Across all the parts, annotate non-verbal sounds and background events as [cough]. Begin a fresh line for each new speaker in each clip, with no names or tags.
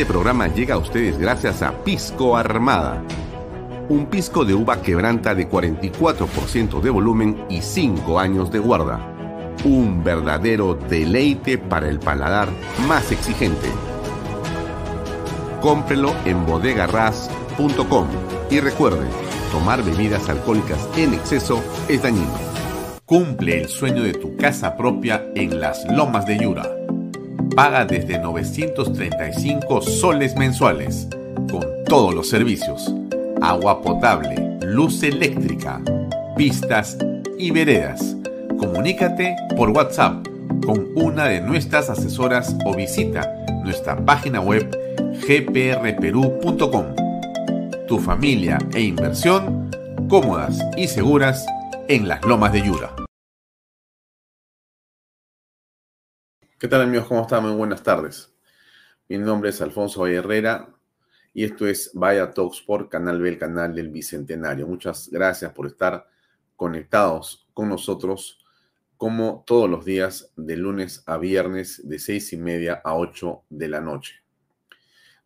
Este programa llega a ustedes gracias a Pisco Armada. Un pisco de uva quebranta de 44% de volumen y 5 años de guarda. Un verdadero deleite para el paladar más exigente. Cómprelo en bodegarras.com y recuerde, tomar bebidas alcohólicas en exceso es dañino. Cumple el sueño de tu casa propia en las lomas de Yura paga desde 935 soles mensuales, con todos los servicios, agua potable, luz eléctrica, pistas y veredas. Comunícate por WhatsApp con una de nuestras asesoras o visita nuestra página web gprperú.com. Tu familia e inversión cómodas y seguras en las lomas de Yura.
¿Qué tal amigos? ¿Cómo están? Muy buenas tardes. Mi nombre es Alfonso Valle Herrera y esto es Vaya Talks por Canal B, el canal del Bicentenario. Muchas gracias por estar conectados con nosotros como todos los días de lunes a viernes de seis y media a 8 de la noche.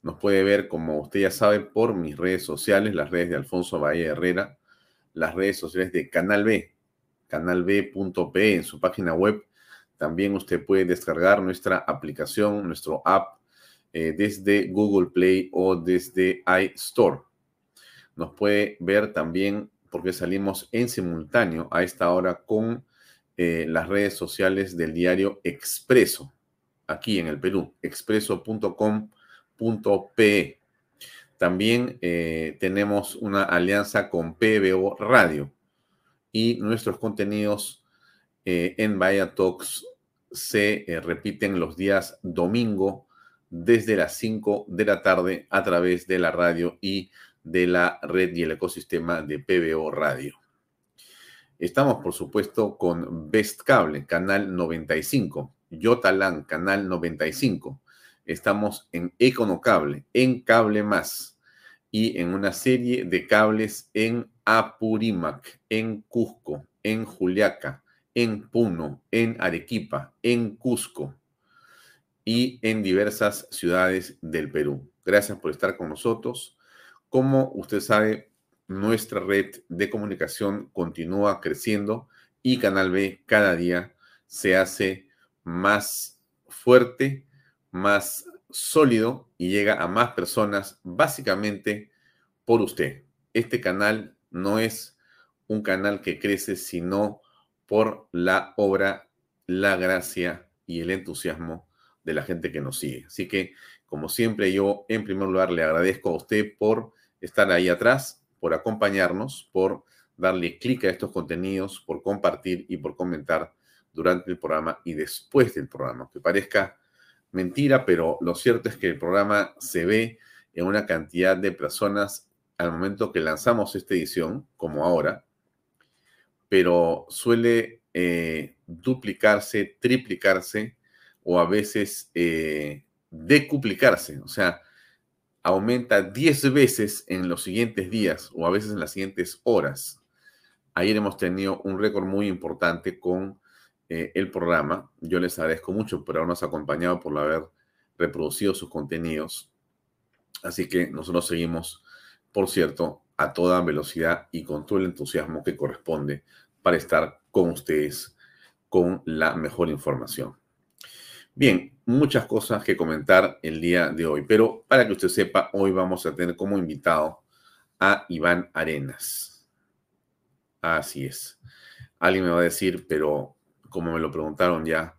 Nos puede ver, como usted ya sabe, por mis redes sociales, las redes de Alfonso Valle Herrera, las redes sociales de Canal B, canalb.p en su página web también usted puede descargar nuestra aplicación, nuestro app, eh, desde Google Play o desde iStore. Nos puede ver también porque salimos en simultáneo a esta hora con eh, las redes sociales del diario Expreso, aquí en el Perú, expreso.com.pe. También eh, tenemos una alianza con PBO Radio y nuestros contenidos eh, en Vaya se eh, repiten los días domingo desde las 5 de la tarde a través de la radio y de la red y el ecosistema de PBO Radio. Estamos, por supuesto, con Best Cable, canal 95, Yotalan, canal 95. Estamos en Econocable, en Cable Más y en una serie de cables en Apurímac, en Cusco, en Juliaca, en Puno, en Arequipa, en Cusco y en diversas ciudades del Perú. Gracias por estar con nosotros. Como usted sabe, nuestra red de comunicación continúa creciendo y Canal B cada día se hace más fuerte, más sólido y llega a más personas básicamente por usted. Este canal no es un canal que crece, sino por la obra, la gracia y el entusiasmo de la gente que nos sigue. Así que, como siempre, yo en primer lugar le agradezco a usted por estar ahí atrás, por acompañarnos, por darle clic a estos contenidos, por compartir y por comentar durante el programa y después del programa. Que parezca mentira, pero lo cierto es que el programa se ve en una cantidad de personas al momento que lanzamos esta edición, como ahora, pero suele eh, duplicarse, triplicarse o a veces eh, decuplicarse. O sea, aumenta 10 veces en los siguientes días o a veces en las siguientes horas. Ayer hemos tenido un récord muy importante con eh, el programa. Yo les agradezco mucho por habernos acompañado, por haber reproducido sus contenidos. Así que nosotros seguimos, por cierto, a toda velocidad y con todo el entusiasmo que corresponde para estar con ustedes con la mejor información. Bien, muchas cosas que comentar el día de hoy, pero para que usted sepa, hoy vamos a tener como invitado a Iván Arenas. Así es. Alguien me va a decir, pero como me lo preguntaron ya,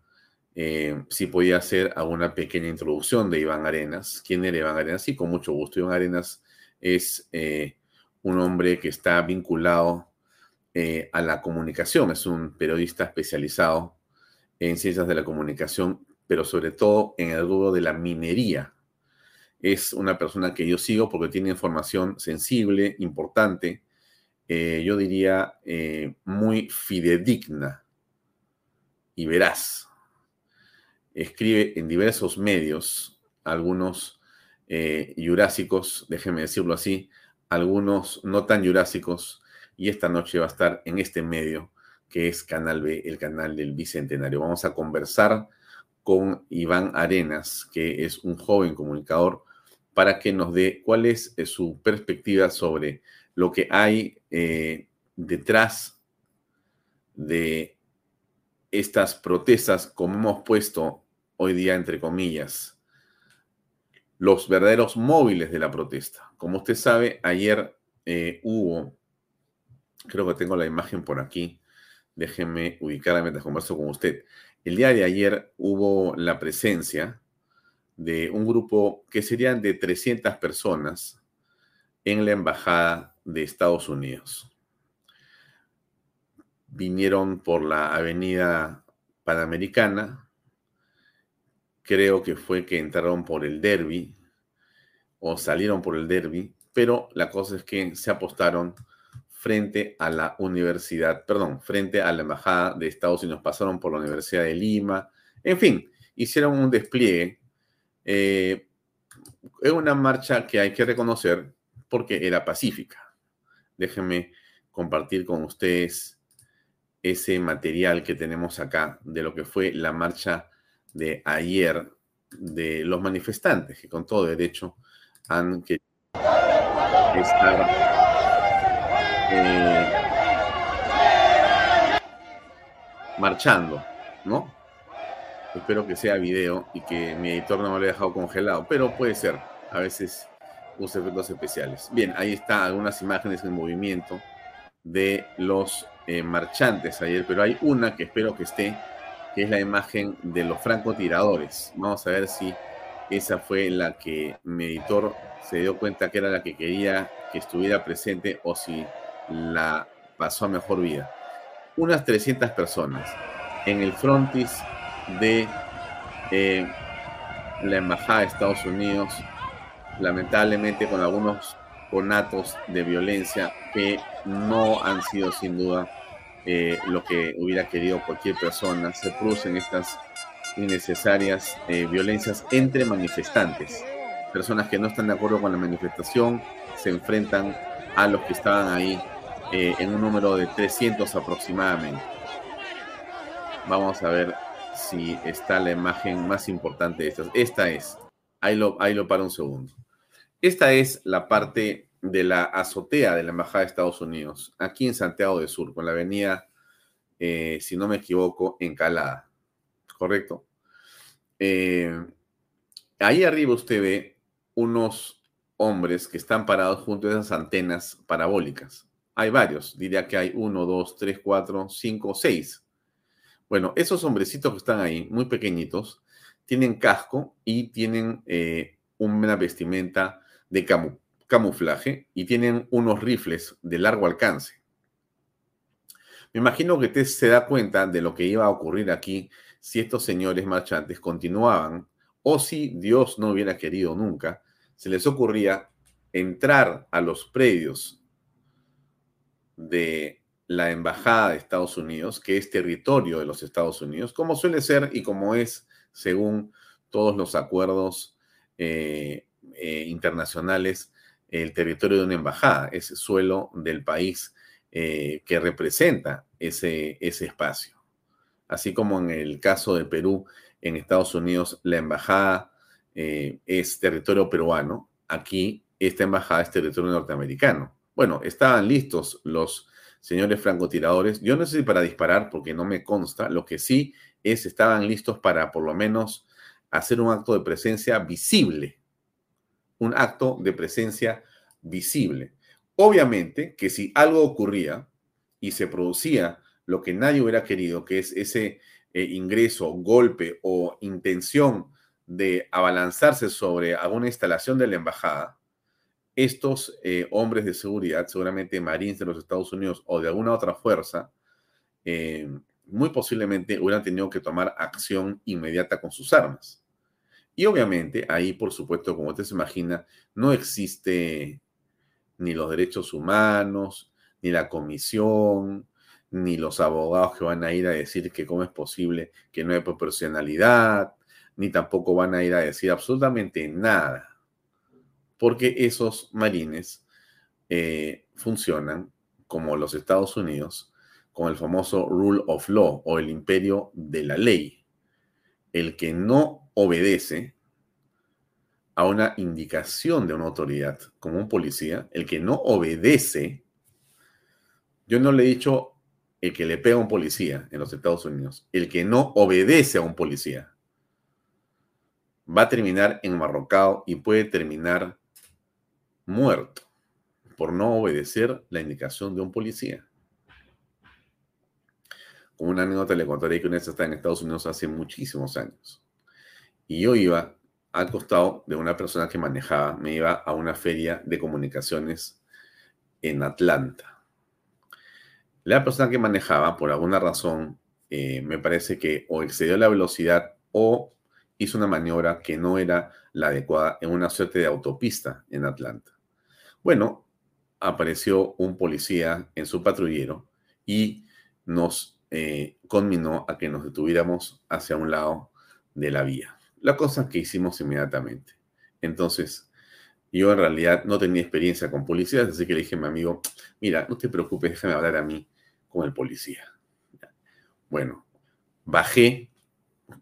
eh, si podía hacer alguna pequeña introducción de Iván Arenas. ¿Quién era Iván Arenas? Sí, con mucho gusto. Iván Arenas es eh, un hombre que está vinculado eh, a la comunicación. Es un periodista especializado en ciencias de la comunicación, pero sobre todo en el rubro de la minería. Es una persona que yo sigo porque tiene información sensible, importante, eh, yo diría eh, muy fidedigna y veraz. Escribe en diversos medios, algunos jurásicos, déjeme decirlo así, algunos no tan jurásicos, y esta noche va a estar en este medio que es Canal B, el canal del Bicentenario. Vamos a conversar con Iván Arenas, que es un joven comunicador para que nos dé cuál es eh, su perspectiva sobre lo que hay eh, detrás de estas protestas, como hemos puesto hoy día entre comillas, los verdaderos móviles de la protesta. Como usted sabe, ayer eh, hubo, creo que tengo la imagen por aquí, déjeme ubicarla mientras converso con usted. El día de ayer hubo la presencia de un grupo que serían de 300 personas en la Embajada de Estados Unidos. Vinieron por la avenida Panamericana, creo que fue que entraron por el derby o salieron por el derby, pero la cosa es que se apostaron frente a la universidad, perdón, frente a la Embajada de Estados Unidos, pasaron por la Universidad de Lima, en fin, hicieron un despliegue. Eh, es una marcha que hay que reconocer porque era pacífica. Déjenme compartir con ustedes ese material que tenemos acá de lo que fue la marcha de ayer de los manifestantes, que con todo derecho han querido estar eh, marchando, ¿no? Espero que sea video y que mi editor no me lo haya dejado congelado, pero puede ser. A veces usa efectos especiales. Bien, ahí está algunas imágenes en movimiento de los eh, marchantes ayer, pero hay una que espero que esté, que es la imagen de los francotiradores. Vamos a ver si esa fue la que mi editor se dio cuenta que era la que quería que estuviera presente o si la pasó a mejor vida. Unas 300 personas en el frontis de eh, la Embajada de Estados Unidos, lamentablemente con algunos conatos de violencia que no han sido sin duda eh, lo que hubiera querido cualquier persona. Se producen estas innecesarias eh, violencias entre manifestantes. Personas que no están de acuerdo con la manifestación se enfrentan a los que estaban ahí en un número de 300 aproximadamente. Vamos a ver si está la imagen más importante de estas. Esta es. Ahí lo, ahí lo para un segundo. Esta es la parte de la azotea de la Embajada de Estados Unidos, aquí en Santiago de Sur, con la avenida, eh, si no me equivoco, Encalada. ¿Correcto? Eh, ahí arriba usted ve unos hombres que están parados junto a esas antenas parabólicas. Hay varios, diría que hay uno, dos, tres, cuatro, cinco, seis bueno, esos hombrecitos que están ahí, muy pequeñitos, tienen casco y tienen eh, una vestimenta de camuflaje y tienen unos rifles de largo alcance. Me imagino que usted se da cuenta de lo que iba a ocurrir aquí si estos señores marchantes continuaban o si Dios no hubiera querido nunca, se les ocurría entrar a los predios de la Embajada de Estados Unidos, que es territorio de los Estados Unidos, como suele ser y como es según todos los acuerdos eh, eh, internacionales, el territorio de una embajada, es suelo del país eh, que representa ese, ese espacio. Así como en el caso de Perú, en Estados Unidos, la embajada es territorio peruano, aquí esta embajada es territorio norteamericano. Bueno, estaban listos los señores francotiradores. Yo no sé si para disparar, porque no me consta. Lo que sí es, estaban listos para por lo menos hacer un acto de presencia visible. Un acto de presencia visible. Obviamente que si algo ocurría y se producía lo que nadie hubiera querido, que es ese eh, ingreso, golpe o intención de abalanzarse sobre alguna instalación de la embajada, estos eh, hombres de seguridad, seguramente Marines de los Estados Unidos o de alguna otra fuerza, eh, muy posiblemente hubieran tenido que tomar acción inmediata con sus armas. Y obviamente ahí, por supuesto, como usted se imagina, no existe ni los derechos humanos, ni la comisión, ni los abogados que van a ir a decir que cómo es posible que no hay proporcionalidad, ni tampoco van a ir a decir absolutamente nada porque esos marines eh, funcionan como los Estados Unidos, con el famoso rule of law o el imperio de la ley. El que no obedece a una indicación de una autoridad, como un policía, el que no obedece, yo no le he dicho el que le pega a un policía en los Estados Unidos, el que no obedece a un policía, va a terminar enmarrocado y puede terminar muerto por no obedecer la indicación de un policía. Como una anécdota le contaré que una vez estaba en Estados Unidos hace muchísimos años. Y yo iba al costado de una persona que manejaba, me iba a una feria de comunicaciones en Atlanta. La persona que manejaba, por alguna razón, eh, me parece que o excedió la velocidad o hizo una maniobra que no era la adecuada en una suerte de autopista en Atlanta. Bueno, apareció un policía en su patrullero y nos eh, conminó a que nos detuviéramos hacia un lado de la vía. La cosa que hicimos inmediatamente. Entonces, yo en realidad no tenía experiencia con policías, así que le dije a mi amigo, mira, no te preocupes, déjame hablar a mí con el policía. Bueno, bajé,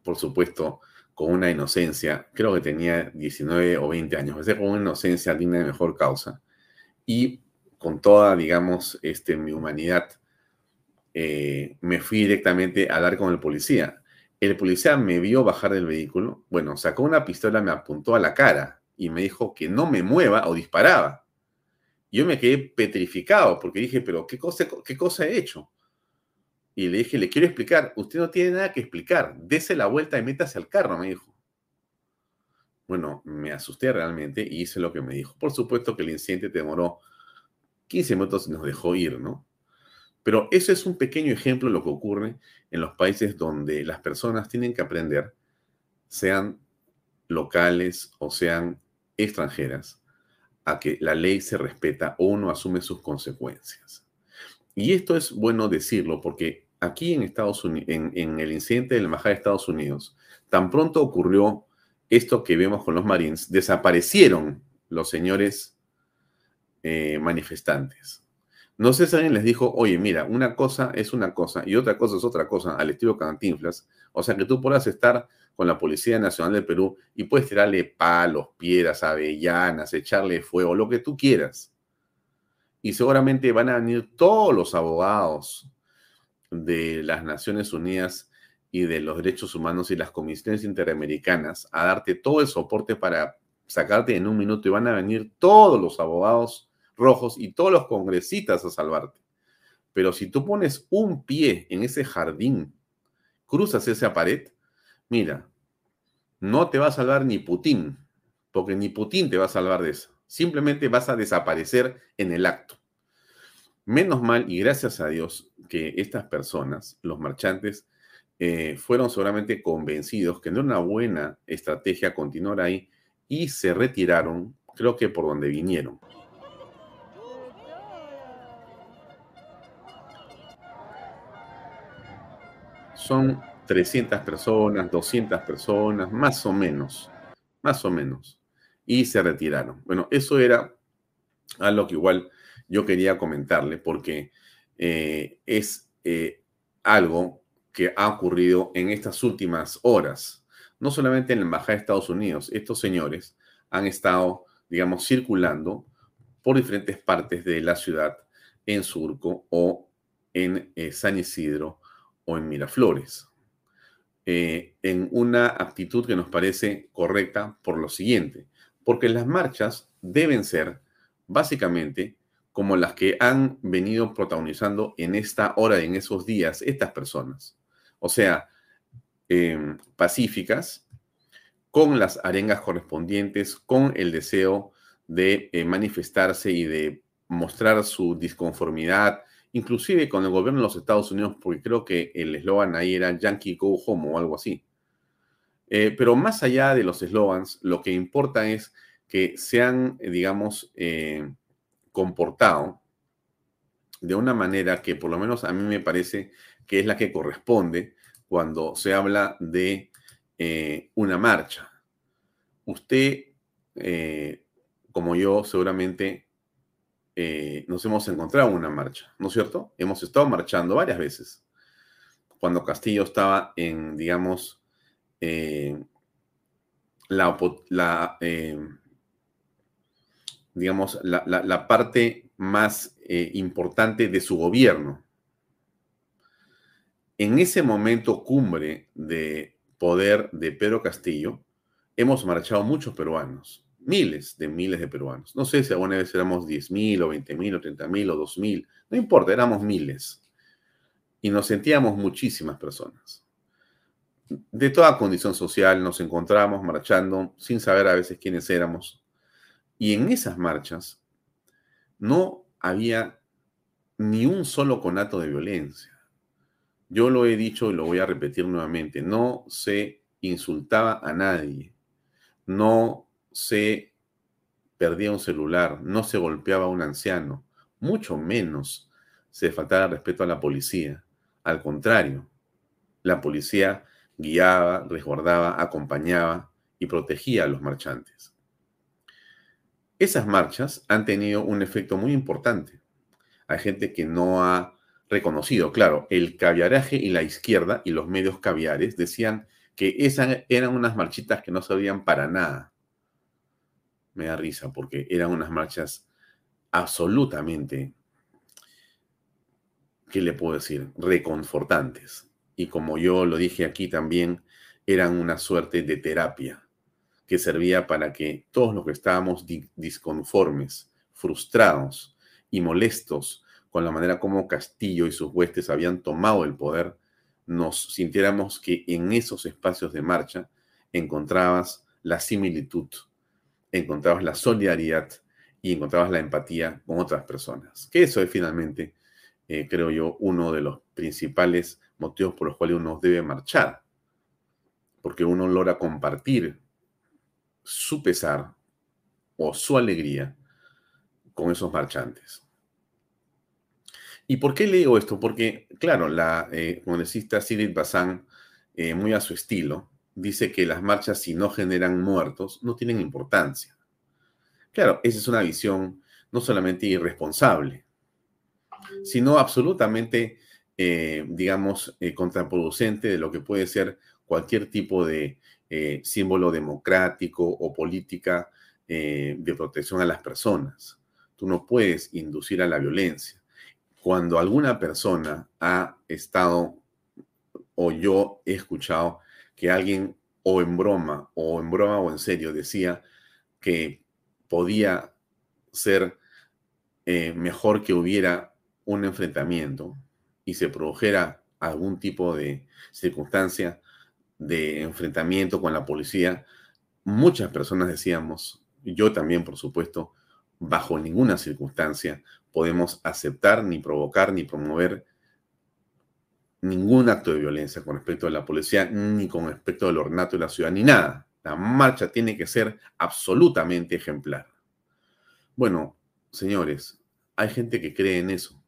por supuesto, con una inocencia, creo que tenía 19 o 20 años, bajé con una inocencia digna de mejor causa y con toda, digamos, este, mi humanidad, eh, me fui directamente a hablar con el policía. El policía me vio bajar del vehículo, bueno, sacó una pistola, me apuntó a la cara y me dijo que no me mueva o disparaba. Yo me quedé petrificado porque dije, pero ¿qué cosa, qué cosa he hecho? Y le dije, le quiero explicar, usted no tiene nada que explicar, dese la vuelta y métase al carro, me dijo. Bueno, me asusté realmente y hice lo que me dijo. Por supuesto que el incidente demoró 15 minutos y nos dejó ir, ¿no? Pero ese es un pequeño ejemplo de lo que ocurre en los países donde las personas tienen que aprender, sean locales o sean extranjeras, a que la ley se respeta o uno asume sus consecuencias. Y esto es bueno decirlo porque aquí en Estados Unidos, en, el incidente del embajada de Estados Unidos, tan pronto ocurrió esto que vemos con los Marines, desaparecieron los señores eh, manifestantes. No sé si alguien les dijo, oye, mira, una cosa es una cosa y otra cosa es otra cosa, al estilo Cantinflas. O sea, que tú puedas estar con la Policía Nacional del Perú y puedes tirarle palos, piedras, avellanas, echarle fuego, lo que tú quieras y seguramente van a venir todos los abogados de las Naciones Unidas y de los derechos humanos y las comisiones interamericanas a darte todo el soporte para sacarte en un minuto y van a venir todos los abogados rojos y todos los congresistas a salvarte. Pero si tú pones un pie en ese jardín, cruzas esa pared, mira, no te va a salvar ni Putin, porque ni Putin te va a salvar de eso simplemente vas a desaparecer en el acto. Menos mal y gracias a Dios que estas personas, los marchantes, eh, fueron seguramente convencidos que no era una buena estrategia continuar ahí y se retiraron, creo que por donde vinieron. Son 300 personas, 200 personas, más o menos, más o menos y se retiraron. Bueno, eso era algo que igual yo quería comentarle porque eh, es eh, algo que ha ocurrido en estas últimas horas, no solamente en la Embajada de Estados Unidos, estos señores han estado, digamos, circulando por diferentes partes de la ciudad en Surco o en eh, San Isidro o en Miraflores. en una actitud que nos parece correcta por lo siguiente porque las marchas deben ser básicamente como las que han venido protagonizando en esta hora, en esos días, estas personas. O sea, em, pacíficas, con las arengas correspondientes, con el deseo de eh, manifestarse y de mostrar su disconformidad, inclusive con el gobierno de los Estados Unidos, porque creo que el eslogan ahí era Yankee Go Home o algo así. Eh, pero más allá de los eslogans, lo que importa es que se han, eh, digamos, eh, comportado de una manera que por lo menos a mí me parece que es la que corresponde cuando se habla de una marcha. Usted, como yo, seguramente nos hemos encontrado en una marcha, ¿no es cierto? Hemos estado marchando varias veces. Cuando Castillo estaba en, digamos, eh, la, eh, digamos, la, parte más eh, importante de su gobierno. En ese momento cumbre de poder de Pedro Castillo, hemos marchado muchos peruanos, miles de miles de peruanos. No sé si alguna vez éramos 10.000 o 20.000 o 30.000 o 2.000, no importa, éramos miles. Y nos sentíamos muchísimas personas. De toda condición social nos encontramos marchando sin saber a veces quiénes éramos. Y en esas marchas no había ni un solo conato de violencia. Yo lo he dicho y lo voy a repetir nuevamente, no se insultaba a nadie, no se perdía un celular, no se golpeaba a un anciano, mucho menos se faltaba respeto a la policía. Al contrario, la policía guiaba, resguardaba, acompañaba y protegía a los marchantes. Esas marchas han tenido un efecto muy importante. Hay gente que no ha reconocido, claro, el caviaraje y la izquierda y los medios caviares decían que esas eran unas marchitas que no servían para nada. Me da risa porque eran unas marchas absolutamente, ¿qué le puedo decir? Reconfortantes. Y como yo lo dije aquí también, eran una suerte de terapia que servía para que todos los que estábamos disconformes, frustrados y molestos con la manera como Castillo y sus huestes habían tomado el poder, nos sintiéramos que en esos espacios de marcha encontrabas la similitud, encontrabas la solidaridad y encontrabas la empatía con otras personas. Que eso es finalmente, eh, creo yo, uno de los principales motivos por los cuales uno debe marchar, porque uno logra compartir su pesar o su alegría con esos marchantes. ¿Y por qué leo esto? Porque, claro, la eh, congresista Sidit Bazán, eh, muy a su estilo, dice que las marchas, si no generan muertos, no tienen importancia. Claro, esa es una visión no solamente irresponsable, sino absolutamente, eh, digamos, contraproducente de lo que puede ser cualquier tipo de símbolo democrático o política de protección a las personas. Tú no puedes inducir a la violencia cuando alguna persona ha estado o yo he escuchado que alguien o en broma o en broma o en serio decía que podía ser eh, mejor que hubiera un enfrentamiento y se produjera algún tipo de circunstancia de enfrentamiento con la policía, muchas personas decíamos, yo también por supuesto, bajo ninguna circunstancia podemos aceptar, ni provocar, ni promover ningún acto de violencia con respecto a la policía, ni con respecto al ornato de la ciudad, ni nada. La marcha tiene que ser absolutamente ejemplar. Bueno, señores, hay gente que cree en eso.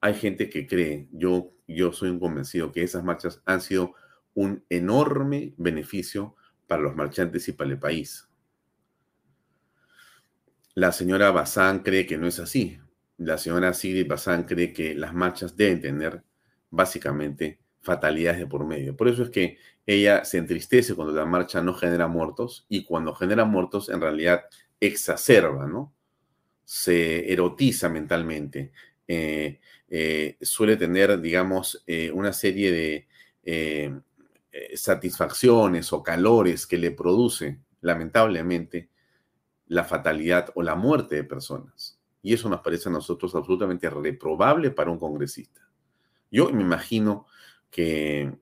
Hay gente que cree, yo, yo soy un convencido que esas marchas han sido un enorme beneficio para los marchantes y para el país. La señora Bazán cree que no es así. La señora Sigrid Bazán cree que las marchas deben tener básicamente fatalidades de por medio. Por eso es que ella se entristece cuando la marcha no genera muertos y cuando genera muertos en realidad exacerba, ¿no? Se erotiza mentalmente. Eh, eh, suele tener, digamos, eh, una serie de satisfacciones o calores que le produce, lamentablemente, la fatalidad o la muerte de personas. Y eso nos parece a nosotros absolutamente reprobable para un congresista. Yo me imagino que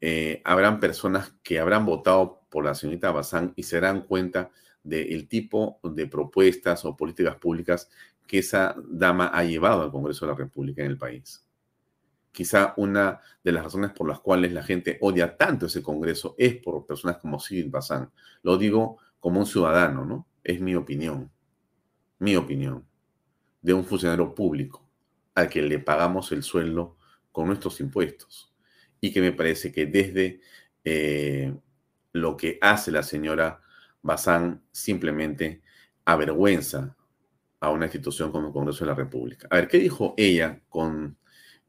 eh, habrán personas que habrán votado por la señorita Bazán y se darán cuenta del tipo de propuestas o políticas públicas que esa dama ha llevado al Congreso de la República en el país. Quizá una de las razones por las cuales la gente odia tanto ese Congreso es por personas como Sidney Bazán. Lo digo como un ciudadano, ¿no? Es mi opinión, mi opinión, de un funcionario público al que le pagamos el sueldo con nuestros impuestos y que me parece que desde eh, lo que hace la señora Bazán simplemente avergüenza a una institución como el Congreso de la República. A ver, ¿qué dijo ella con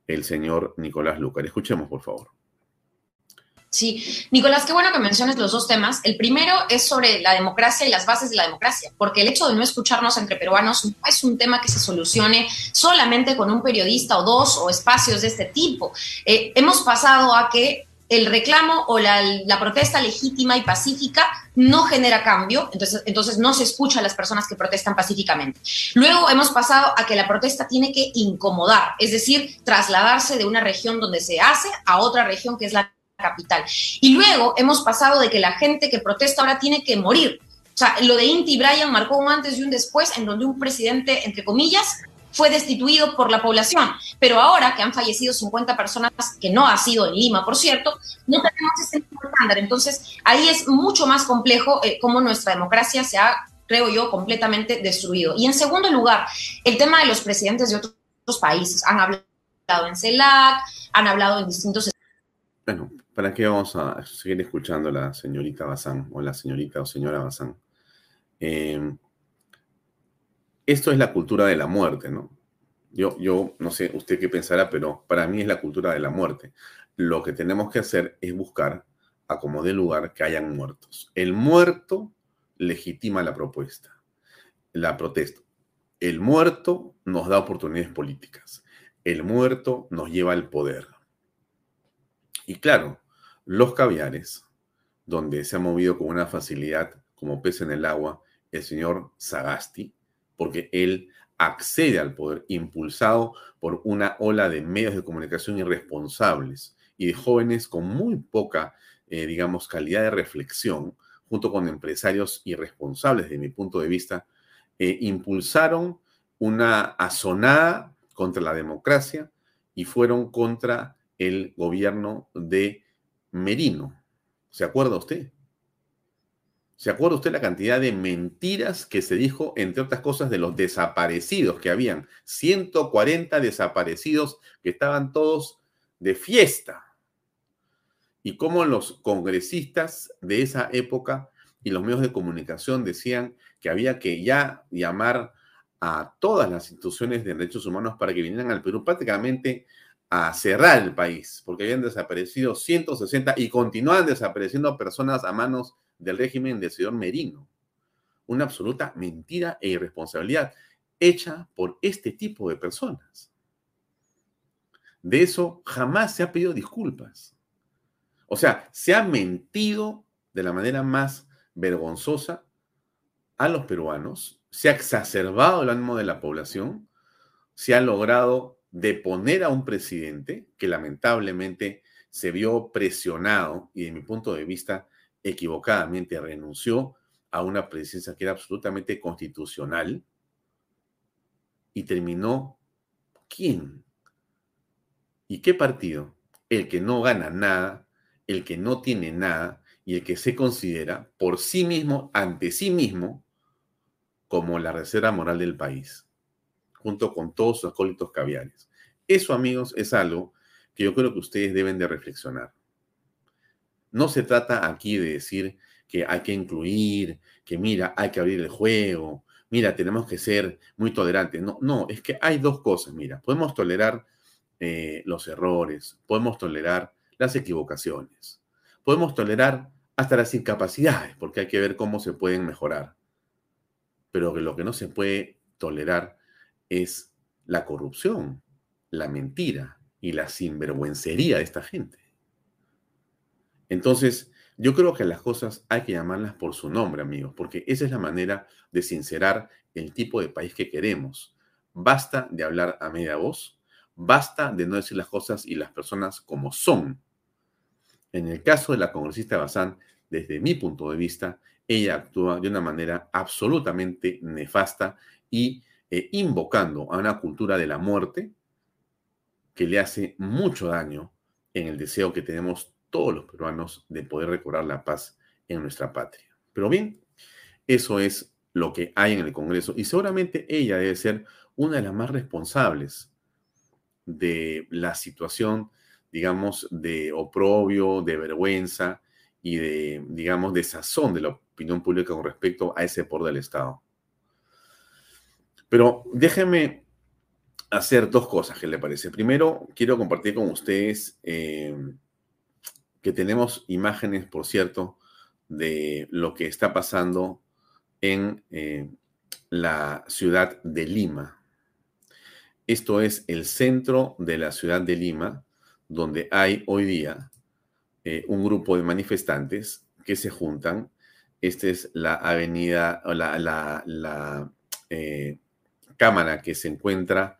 el señor Nicolás Lucar? Escuchemos, por favor
Sí, Nicolás, qué bueno que menciones los dos temas. El primero es sobre la democracia y las bases de la democracia, porque el hecho de no escucharnos entre peruanos no es un tema que se solucione solamente con un periodista o dos o espacios de este tipo. Eh, hemos pasado a que el reclamo o la, protesta legítima y pacífica no genera cambio, entonces, entonces no se escucha a las personas que protestan pacíficamente. Luego hemos pasado a que la protesta tiene que incomodar, es decir, trasladarse de una región donde se hace a otra región que es la capital. Y luego hemos pasado de que la gente que protesta ahora tiene que morir. O sea, lo de Inti Bryan marcó un antes y un después en donde un presidente, entre comillas, fue destituido por la población. Pero ahora que han fallecido 50 personas, que no ha sido en Lima, por cierto, no tenemos ese estándar. Entonces, ahí es mucho más complejo eh, cómo nuestra democracia se ha, creo yo, completamente destruido. Y en segundo lugar, el tema de los presidentes de otros países. Han hablado en CELAC, han hablado en distintos...
Bueno, ¿Para qué vamos a seguir escuchando a la señorita Bazán o la señorita o señora Bazán? Em, esto es la cultura de la muerte, ¿no? Yo, yo no sé usted qué pensará, pero para mí es la cultura de la muerte. Lo que tenemos que hacer es buscar a como dé lugar que hayan muertos. El muerto legitima la propuesta, la protesta. El muerto nos da oportunidades políticas. El muerto nos lleva al poder. Y claro, los caviares, donde se ha movido con una facilidad como pez en el agua el señor Sagasti, porque él accede al poder impulsado por una ola de medios de comunicación irresponsables y de jóvenes con muy poca, eh, digamos, calidad de reflexión, junto con empresarios irresponsables, de mi punto de vista, eh, impulsaron una azonada contra la democracia y fueron contra el gobierno de Merino. ¿Se acuerda usted? ¿Se acuerda usted la cantidad de mentiras que se dijo, entre otras cosas, de los desaparecidos que habían? 140 desaparecidos que estaban todos de fiesta. Y cómo los congresistas de esa época y los medios de comunicación decían que había que ya llamar a todas las instituciones de derechos humanos para que vinieran al Perú prácticamente a cerrar el país, porque habían desaparecido 160 y continúan desapareciendo personas a manos del régimen del señor Merino. Una absoluta mentira e irresponsabilidad hecha por este tipo de personas. De eso jamás se ha pedido disculpas. O sea, se ha mentido de la manera más vergonzosa a los peruanos, se ha exacerbado el ánimo de la población, se ha logrado de poner a un presidente que lamentablemente se vio presionado y de mi punto de vista equivocadamente renunció a una presidencia que era absolutamente constitucional y terminó ¿quién? ¿Y qué partido? El que no gana nada, el que no tiene nada y el que se considera por sí mismo, ante sí mismo, como la reserva moral del país junto con todos sus acólitos caviares. Eso, amigos, es algo que yo creo que ustedes deben de reflexionar. No se trata aquí de decir que hay que incluir, que mira, hay que abrir el juego, mira, tenemos que ser muy tolerantes. No, no, es que hay dos cosas, mira, podemos tolerar eh, los errores, podemos tolerar las equivocaciones, podemos tolerar hasta las incapacidades, porque hay que ver cómo se pueden mejorar. Pero lo que no se puede tolerar es la corrupción, la mentira y la sinvergüencería de esta gente. Entonces, yo creo que las cosas hay que llamarlas por su nombre, amigos, porque esa es la manera de sincerar el tipo de país que queremos. Basta de hablar a media voz, basta de no decir las cosas y las personas como son. En el caso de la congresista Bazán, desde mi punto de vista, ella actúa de una manera absolutamente nefasta y eh, invocando a una cultura de la muerte que le hace mucho daño en el deseo que tenemos todos los peruanos de poder recobrar la paz en nuestra patria. Pero bien, eso es lo que hay en el Congreso y seguramente ella debe ser una de las más responsables de la situación, digamos, de oprobio, de vergüenza y de, digamos, de sazón de la opinión pública con respecto a ese poder del Estado. Pero déjeme hacer dos cosas, ¿qué le parece? Primero, quiero compartir con ustedes eh, que tenemos imágenes, por cierto, de lo que está pasando en eh, la ciudad de Lima. Esto es el centro de la ciudad de Lima, donde hay hoy día eh, un grupo de manifestantes que se juntan. Esta es la avenida, la, la, la cámara que se encuentra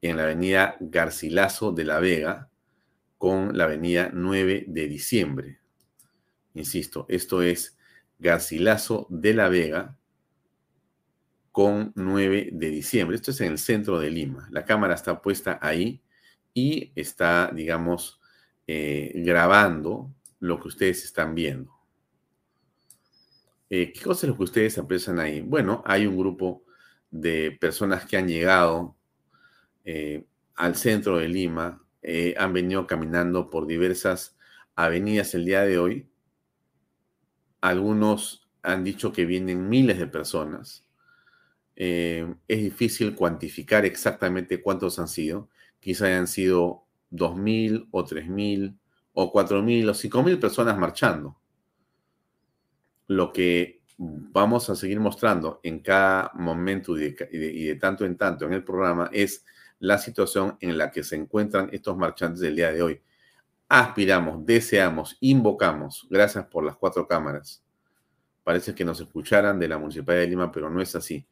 en la avenida Garcilaso de la Vega con la avenida 9 de diciembre. Insisto, esto es Garcilaso de la Vega con 9 de diciembre. Esto es en el centro de Lima. La cámara está puesta ahí y está, digamos, eh, grabando lo que ustedes están viendo. Eh, ¿Qué cosa es lo que ustedes aprecian ahí? Bueno, hay un grupo de personas que han llegado eh, al centro de Lima, han venido caminando por diversas avenidas el día de hoy. Algunos han dicho que vienen miles de personas. es difícil cuantificar exactamente cuántos han sido quizá hayan sido 2.000 o 3.000 o 4.000 o 5.000 personas marchando. Lo que vamos a seguir mostrando en cada momento y de, tanto en tanto en el programa es la situación en la que se encuentran estos marchantes del día de hoy. Aspiramos, deseamos, invocamos, gracias por las cuatro cámaras. Parece que nos escucharan de la Municipalidad de Lima, pero no es así.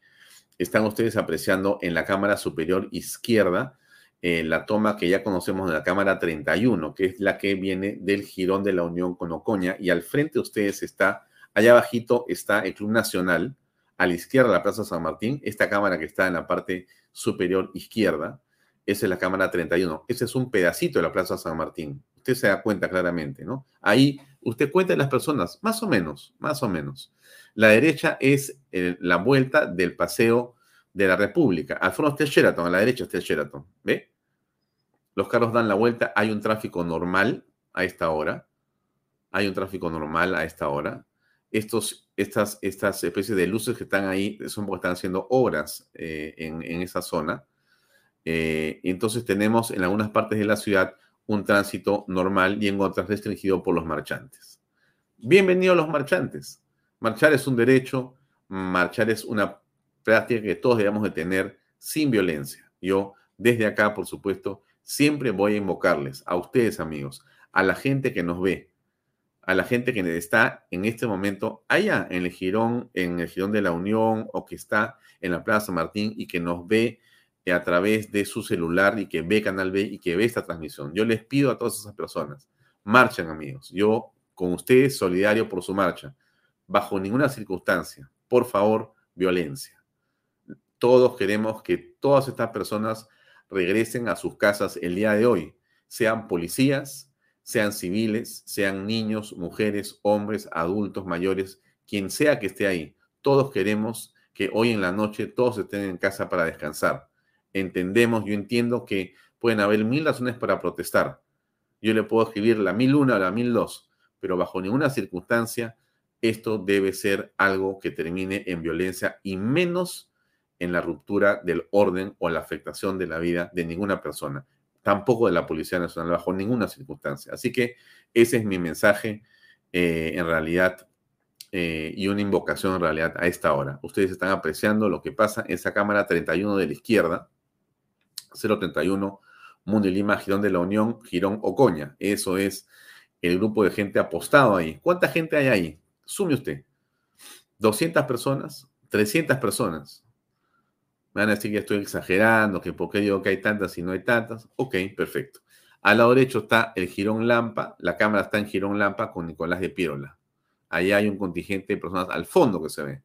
Están ustedes apreciando en la cámara superior izquierda eh, la toma que ya conocemos de la cámara 31, que es la que viene del jirón de la Unión con Ocoña, y al frente de ustedes está, allá abajito está el Club Nacional, a la izquierda la Plaza San Martín, esta cámara que está en la parte superior izquierda, esa es la cámara 31. Ese es un pedacito de la Plaza San Martín. Usted se da cuenta claramente, ¿no? Ahí usted cuenta las personas, más o menos, más o menos. La derecha es eh, la vuelta del paseo de la República. Al fondo está el Sheraton, a la derecha está el Sheraton. ¿Ve? Los carros dan la vuelta, hay un tráfico normal a esta hora. Hay un tráfico normal a esta hora. Estos, estas, estas especies de luces que están ahí son porque están haciendo obras eh, en, esa zona. Eh, entonces tenemos en algunas partes de la ciudad un tránsito normal y en otras restringido por los marchantes. Bienvenidos los marchantes. Marchar es un derecho, marchar es una práctica que todos debemos de tener sin violencia. Yo desde acá, por supuesto, siempre voy a invocarles a ustedes, amigos, a la gente que nos ve, a la gente que está en este momento allá en el jirón, en el jirón de la Unión o que está en la Plaza Martín y que nos ve a través de su celular y que ve Canal B y que ve esta transmisión. Yo les pido a todas esas personas, marchen amigos. Yo con ustedes solidario por su marcha. Bajo ninguna circunstancia, por favor, violencia. Todos queremos que todas estas personas regresen a sus casas el día de hoy, sean policías, sean civiles, sean niños, mujeres, hombres, adultos, mayores, quien sea que esté ahí. Todos queremos que hoy en la noche todos estén en casa para descansar. Entendemos, yo entiendo que pueden haber mil razones para protestar. Yo le puedo escribir la mil una o la mil dos, pero bajo ninguna circunstancia esto debe ser algo que termine en violencia y menos en la ruptura del orden o la afectación de la vida de ninguna persona, tampoco de la Policía Nacional bajo ninguna circunstancia. Así que ese es mi mensaje eh, en realidad eh, y una invocación en realidad a esta hora. Ustedes están apreciando lo que pasa en esa cámara 31 de la izquierda, 031, Mundo y Lima, Girón de la Unión, Girón Ocoña. Eso es el grupo de gente apostado ahí. ¿Cuánta gente hay ahí? Sume usted. ¿200 personas? ¿300 personas? Van a decir que estoy exagerando, que por qué digo que hay tantas y no hay tantas. Ok, perfecto. Al lado derecho está el Girón Lampa, la cámara está en Girón Lampa con Nicolás de Pirola. Ahí hay un contingente de personas al fondo que se ve.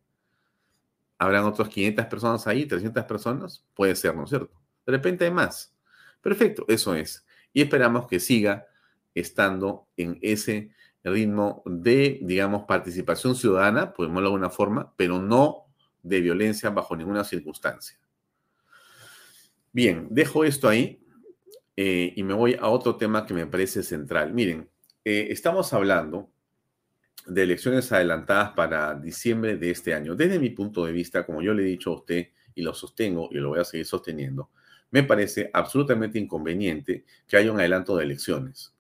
¿Habrán otras 500 personas ahí, 300 personas? Puede ser, ¿no es cierto? De repente hay más. Perfecto, eso es. Y esperamos que siga estando en ese ritmo de, digamos, participación ciudadana, podemos de alguna forma, pero no de violencia bajo ninguna circunstancia. Bien, dejo esto ahí eh, y me voy a otro tema que me parece central. Miren, eh, estamos hablando de elecciones adelantadas para diciembre de este año. Desde mi punto de vista, como yo le he dicho a usted y lo sostengo y lo voy a seguir sosteniendo, me parece absolutamente inconveniente que haya un adelanto de elecciones.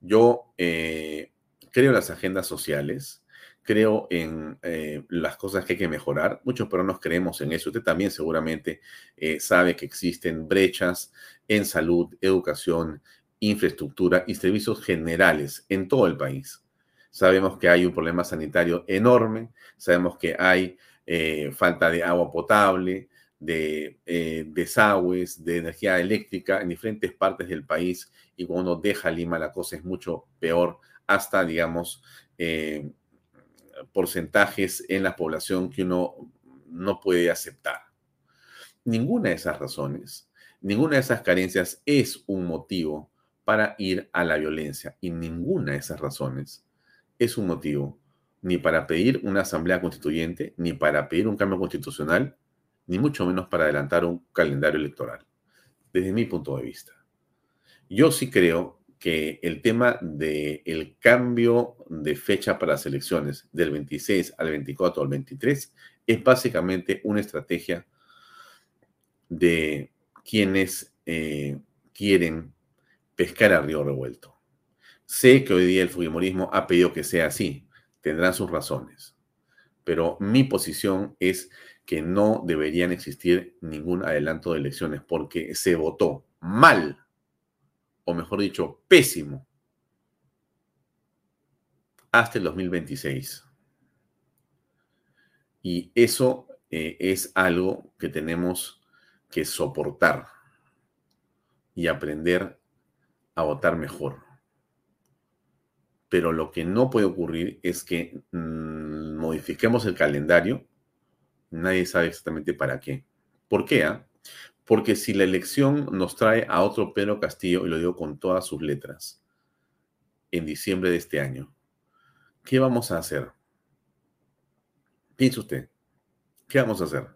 Yo eh, creo en las agendas sociales, creo en eh, las cosas que hay que mejorar. Muchos peruanos creemos en eso. Usted también seguramente eh, sabe que existen brechas en salud, educación, infraestructura y servicios generales en todo el país. Sabemos que hay un problema sanitario enorme, sabemos que hay falta de agua potable, de desagües, de energía eléctrica en diferentes partes del país y cuando uno deja Lima la cosa es mucho peor, hasta, digamos, eh, porcentajes en la población que uno no puede aceptar. Ninguna de esas razones, ninguna de esas carencias es un motivo para ir a la violencia y ninguna de esas razones es un motivo ni para pedir una asamblea constituyente, ni para pedir un cambio constitucional, ni mucho menos para adelantar un calendario electoral, desde mi punto de vista. Yo sí creo que el tema del el cambio de fecha para las elecciones del 26 al 24 al 23 es básicamente una estrategia de quienes eh, quieren pescar a río revuelto. Sé que hoy día el Fujimorismo ha pedido que sea así, tendrán sus razones, pero mi posición es que no deberían existir ningún adelanto de elecciones porque se votó mal o mejor dicho, pésimo, hasta el 2026. Y eso eh, es algo que tenemos que soportar y aprender a votar mejor. Pero lo que no puede ocurrir es que mm, modifiquemos el calendario. Nadie sabe exactamente para qué. ¿Por qué? Ah? Porque si la elección nos trae a otro Pedro Castillo, y lo digo con todas sus letras, en diciembre de este año, ¿qué vamos a hacer? Piense usted, ¿qué vamos a hacer?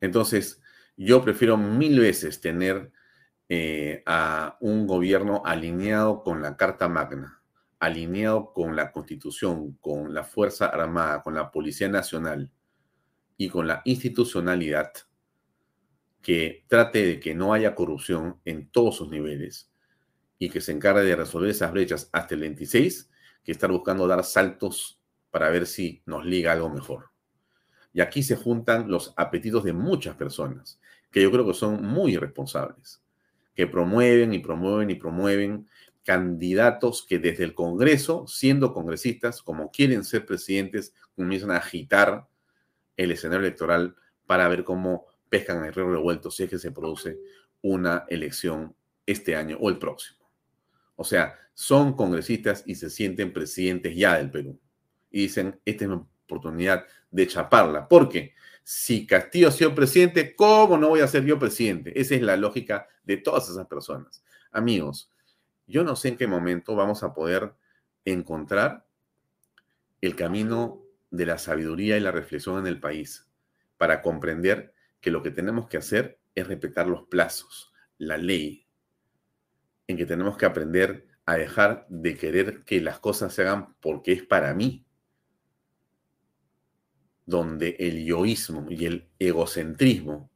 Entonces, yo prefiero mil veces tener eh, a un gobierno alineado con la Carta Magna, alineado con la Constitución, con la Fuerza Armada, con la Policía Nacional y con la institucionalidad que trate de que no haya corrupción en todos sus niveles y que se encargue de resolver esas brechas hasta el 26, que estar buscando dar saltos para ver si nos liga algo mejor. Y aquí se juntan los apetitos de muchas personas, que yo creo que son muy irresponsables, que promueven y promueven y promueven candidatos que desde el Congreso, siendo congresistas, como quieren ser presidentes, comienzan a agitar el escenario electoral para ver cómo pescan el río revuelto si es que se produce una elección este año o el próximo. O sea, son congresistas y se sienten presidentes ya del Perú. Y dicen, esta es mi oportunidad de chaparla. Porque si Castillo ha sido presidente, ¿cómo no voy a ser yo presidente? Esa es la lógica de todas esas personas. Amigos, yo no sé en qué momento vamos a poder encontrar el camino de la sabiduría y la reflexión en el país para comprender que lo que tenemos que hacer es respetar los plazos, la ley, en que tenemos que aprender a dejar de querer que las cosas se hagan porque es para mí, donde el yoísmo y el egocentrismo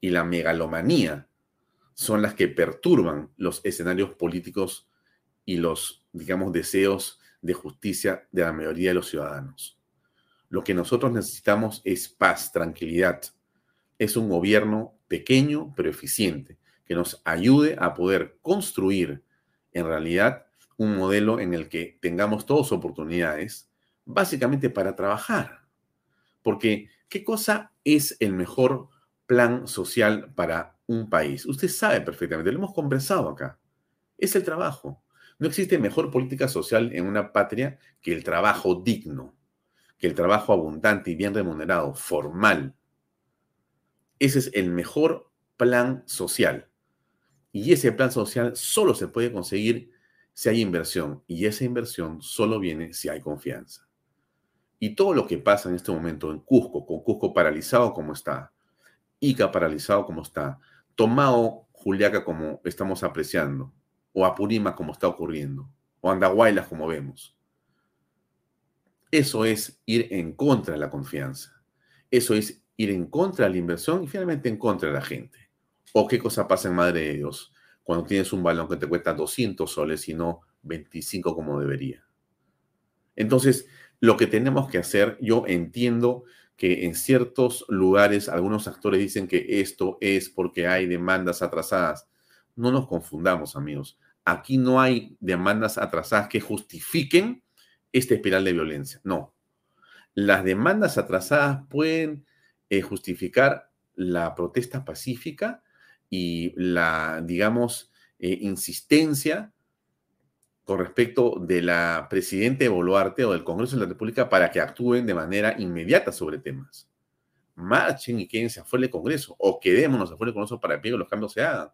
y la megalomanía son las que perturban los escenarios políticos y los, digamos, deseos de justicia de la mayoría de los ciudadanos. Lo que nosotros necesitamos es paz, tranquilidad, es un gobierno pequeño pero eficiente, que nos ayude a poder construir en realidad un modelo en el que tengamos todas oportunidades, básicamente para trabajar. Porque, ¿qué cosa es el mejor plan social para un país? Usted sabe perfectamente, lo hemos conversado acá. Es el trabajo. No existe mejor política social en una patria que el trabajo digno, que el trabajo abundante y bien remunerado, formal, ese es el mejor plan social. Y ese plan social solo se puede conseguir si hay inversión. Y esa inversión solo viene si hay confianza. Y todo lo que pasa en este momento en Cusco, con Cusco paralizado como está, Ica paralizado como está, Tomao, Juliaca como estamos apreciando, o Apurima como está ocurriendo, o Andahuaylas como vemos. Eso es ir en contra de la confianza. Eso es ir en contra de la inversión y finalmente en contra de la gente. ¿O qué cosa pasa en Madre de Dios? cuando tienes un balón que te cuesta 200 soles y no 25 como debería. Entonces, lo que tenemos que hacer, yo entiendo que en ciertos lugares algunos actores dicen que esto es porque hay demandas atrasadas. No nos confundamos, amigos. Aquí no hay demandas atrasadas que justifiquen esta espiral de violencia. No. Las demandas atrasadas pueden eh, justificar la protesta pacífica y la, digamos, eh, insistencia con respecto de la presidente Boluarte o del Congreso de la República para que actúen de manera inmediata sobre temas. Marchen y quédense afuera del Congreso o quedémonos afuera del Congreso para que los cambios se hagan,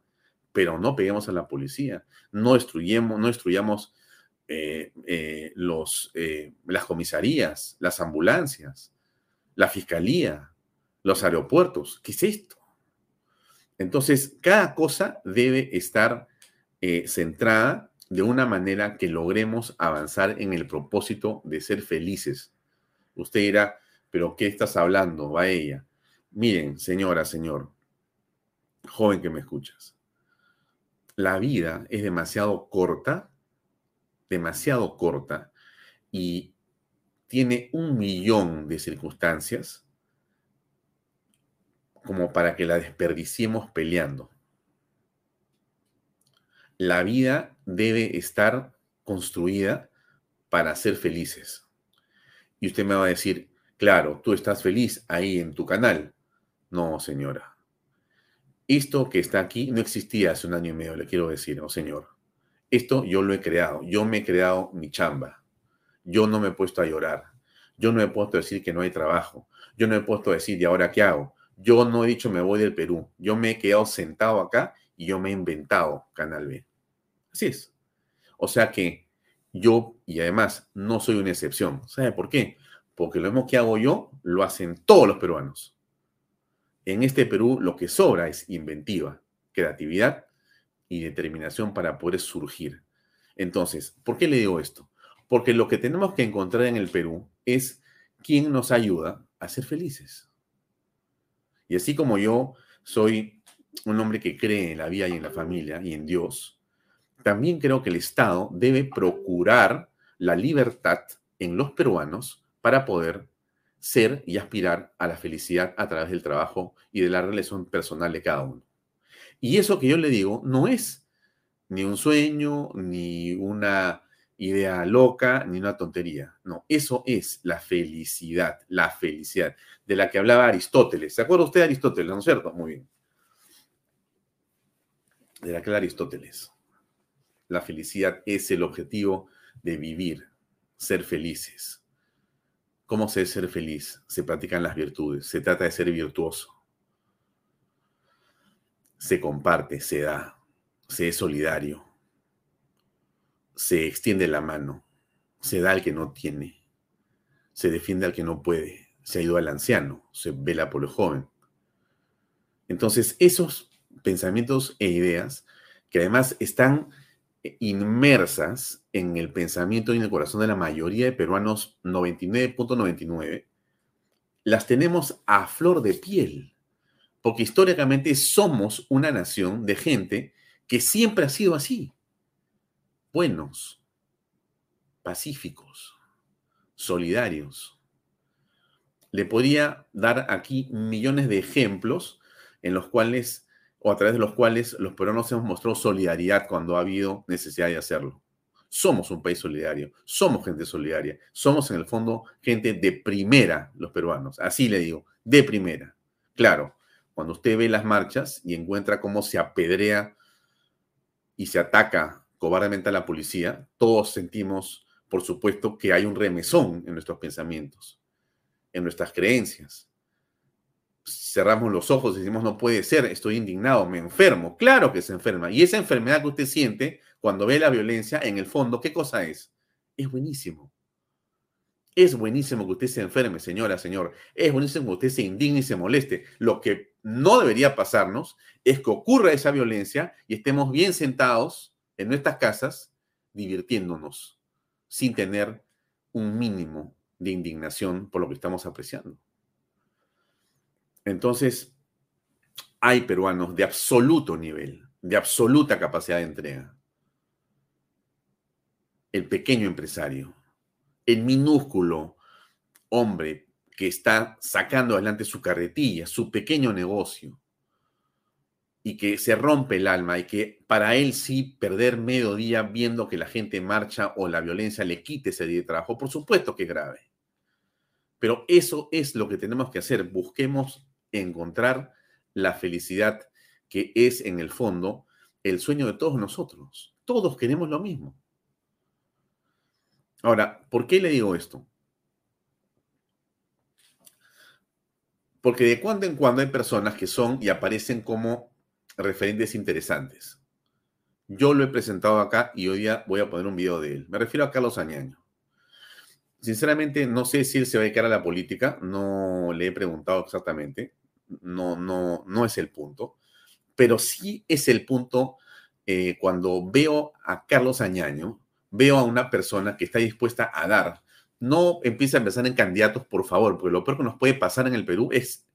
pero no peguemos a la policía, no destruyamos, no destruyamos eh, las comisarías, las ambulancias, la fiscalía, los aeropuertos. ¿Qué es esto? Entonces, cada cosa debe estar centrada de una manera que logremos avanzar en el propósito de ser felices. Usted dirá, pero ¿qué estás hablando? Va ella. Miren, señora, señor, joven que me escuchas, la vida es demasiado corta, demasiado corta, y tiene un millón de circunstancias como para que la desperdiciemos peleando la vida debe estar construida para ser felices. Y usted me va a decir, claro, tú estás feliz ahí en tu canal. No, señora. Esto que está aquí no existía hace un año y medio, le quiero decir, oh señor. Esto yo lo he creado. Yo me he creado mi chamba. Yo no me he puesto a llorar. Yo no he puesto a decir que no hay trabajo. Yo no he puesto a decir, ¿y ahora qué hago? Yo no he dicho me voy del Perú. Yo me he quedado sentado acá y yo me he inventado Canal B. Así es. O sea que yo, y además no soy una excepción. ¿Sabe por qué? Porque lo mismo que hago yo, lo hacen todos los peruanos. En este Perú lo que sobra es inventiva, creatividad y determinación para poder surgir. Entonces, ¿por qué le digo esto? Porque lo que tenemos que encontrar en el Perú es quién nos ayuda a ser felices. Y así como yo soy un hombre que cree en la vida y en la familia y en Dios, también creo que el Estado debe procurar la libertad en los peruanos para poder ser y aspirar a la felicidad a través del trabajo y de la relación personal de cada uno. Y eso que yo le digo no es ni un sueño, ni una idea loca, ni una tontería. No, eso es la felicidad, la felicidad de la que hablaba Aristóteles. ¿Se acuerda usted de Aristóteles, no es cierto? Muy bien de la que Aristóteles. La felicidad es el objetivo de vivir, ser felices. ¿Cómo se es ser feliz? Se practican las virtudes, se trata de ser virtuoso. Se comparte, se da, se es solidario, se extiende la mano, se da al que no tiene, se defiende al que no puede, se ayuda al anciano, se vela por el joven. Entonces, esos pensamientos e ideas que además están inmersas en el pensamiento y en el corazón de la mayoría de peruanos, 99.99, las tenemos a flor de piel, porque históricamente somos una nación de gente que siempre ha sido así, buenos, pacíficos, solidarios. Le podría dar aquí millones de ejemplos en los cuales o a través de los cuales los peruanos hemos mostrado solidaridad cuando ha habido necesidad de hacerlo. Somos un país solidario, somos gente solidaria, somos en el fondo gente de primera, los peruanos, así le digo, de primera. Claro, cuando usted ve las marchas y encuentra cómo se apedrea y se ataca cobardemente a la policía, todos sentimos, por supuesto, que hay un remesón en nuestros pensamientos, en nuestras creencias cerramos los ojos y decimos, no puede ser, estoy indignado, me enfermo. Claro que se enferma. Y esa enfermedad que usted siente cuando ve la violencia, en el fondo, ¿qué cosa es? Es buenísimo. Es buenísimo que usted se enferme, señora, señor. Es buenísimo que usted se indigne y se moleste. Lo que no debería pasarnos es que ocurra esa violencia y estemos bien sentados en nuestras casas divirtiéndonos sin tener un mínimo de indignación por lo que estamos apreciando. Entonces, hay peruanos de absoluto nivel, de absoluta capacidad de entrega. El pequeño empresario, el minúsculo hombre que está sacando adelante su carretilla, su pequeño negocio, y que se rompe el alma y que para él sí perder medio día viendo que la gente marcha o la violencia le quite ese día de trabajo, por supuesto que es grave. Pero eso es lo que tenemos que hacer. Busquemos encontrar la felicidad que es en el fondo el sueño de todos nosotros. Todos queremos lo mismo. Ahora, ¿por qué le digo esto? Porque de cuando en cuando hay personas que son y aparecen como referentes interesantes. Yo lo he presentado acá y hoy día voy a poner un video de él. Me refiero a Carlos Añaño. Sinceramente, no sé si él se va a dedicar a la política, no le he preguntado exactamente, no, no, no es el punto, pero sí es el punto eh, cuando veo a Carlos Añaño, veo a una persona que está dispuesta a dar. No empieza a empezar en candidatos, por favor, porque lo peor que nos puede pasar en el Perú es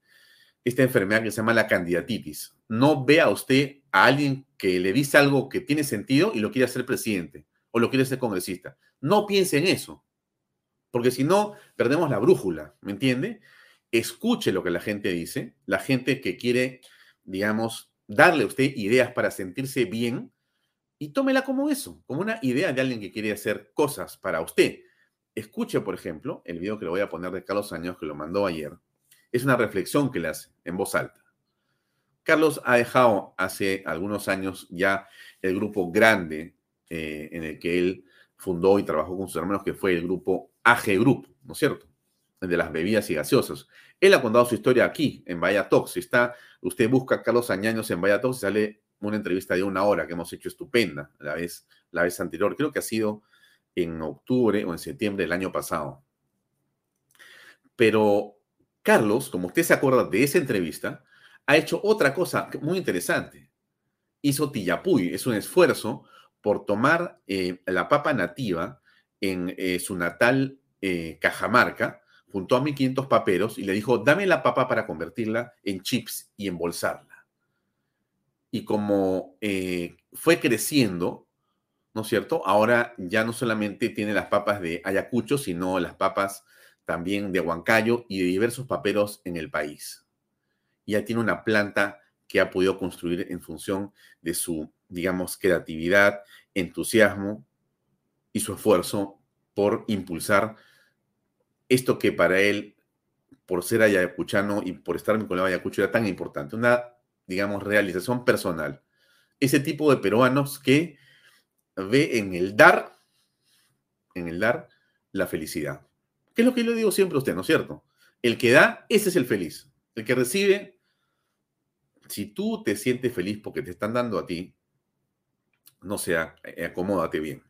esta enfermedad que se llama la candidatitis. No vea usted a alguien que le dice algo que tiene sentido y lo quiere hacer presidente o lo quiere ser congresista. No piense en eso, porque si no, perdemos la brújula, ¿me entiende? Escuche lo que la gente dice, la gente que quiere, digamos, darle a usted ideas para sentirse bien y tómela como eso, como una idea de alguien que quiere hacer cosas para usted. Escuche, por ejemplo, el video que le voy a poner de Carlos Años, que lo mandó ayer, es una reflexión que le hace en voz alta. Carlos ha dejado hace algunos años ya el grupo grande eh, en el que él fundó y trabajó con sus hermanos, que fue el grupo AG Group, ¿no es cierto? de las bebidas y gaseosas. Él ha contado su historia aquí, en Vaya Talks. está, usted busca Carlos Añaños en Vaya Talks, sale una entrevista de una hora que hemos hecho estupenda la vez, la vez anterior. Creo que ha sido en octubre o en septiembre del año pasado. Pero Carlos, como usted se acuerda de esa entrevista, ha hecho otra cosa muy interesante. Hizo Tillapuy, es un esfuerzo por tomar eh, la papa nativa en eh, su natal eh, Cajamarca, juntó a 1.500 paperos y le dijo, dame la papa para convertirla en chips y embolsarla. Y como fue creciendo, ¿no es cierto? Ahora ya no solamente tiene las papas de Ayacucho, sino las papas también de Huancayo y de diversos paperos en el país. Ya tiene una planta que ha podido construir en función de su, digamos, creatividad, entusiasmo y su esfuerzo por impulsar esto que para él, por ser ayacuchano y por estar vinculado a Ayacucho, era tan importante, una, digamos, realización personal. Ese tipo de peruanos que ve en el dar, en el dar, la felicidad. ¿Qué es lo que yo le digo siempre a usted, no es cierto? El que da, ese es el feliz. El que recibe, si tú te sientes feliz porque te están dando a ti, no sea, eh, acomódate bien.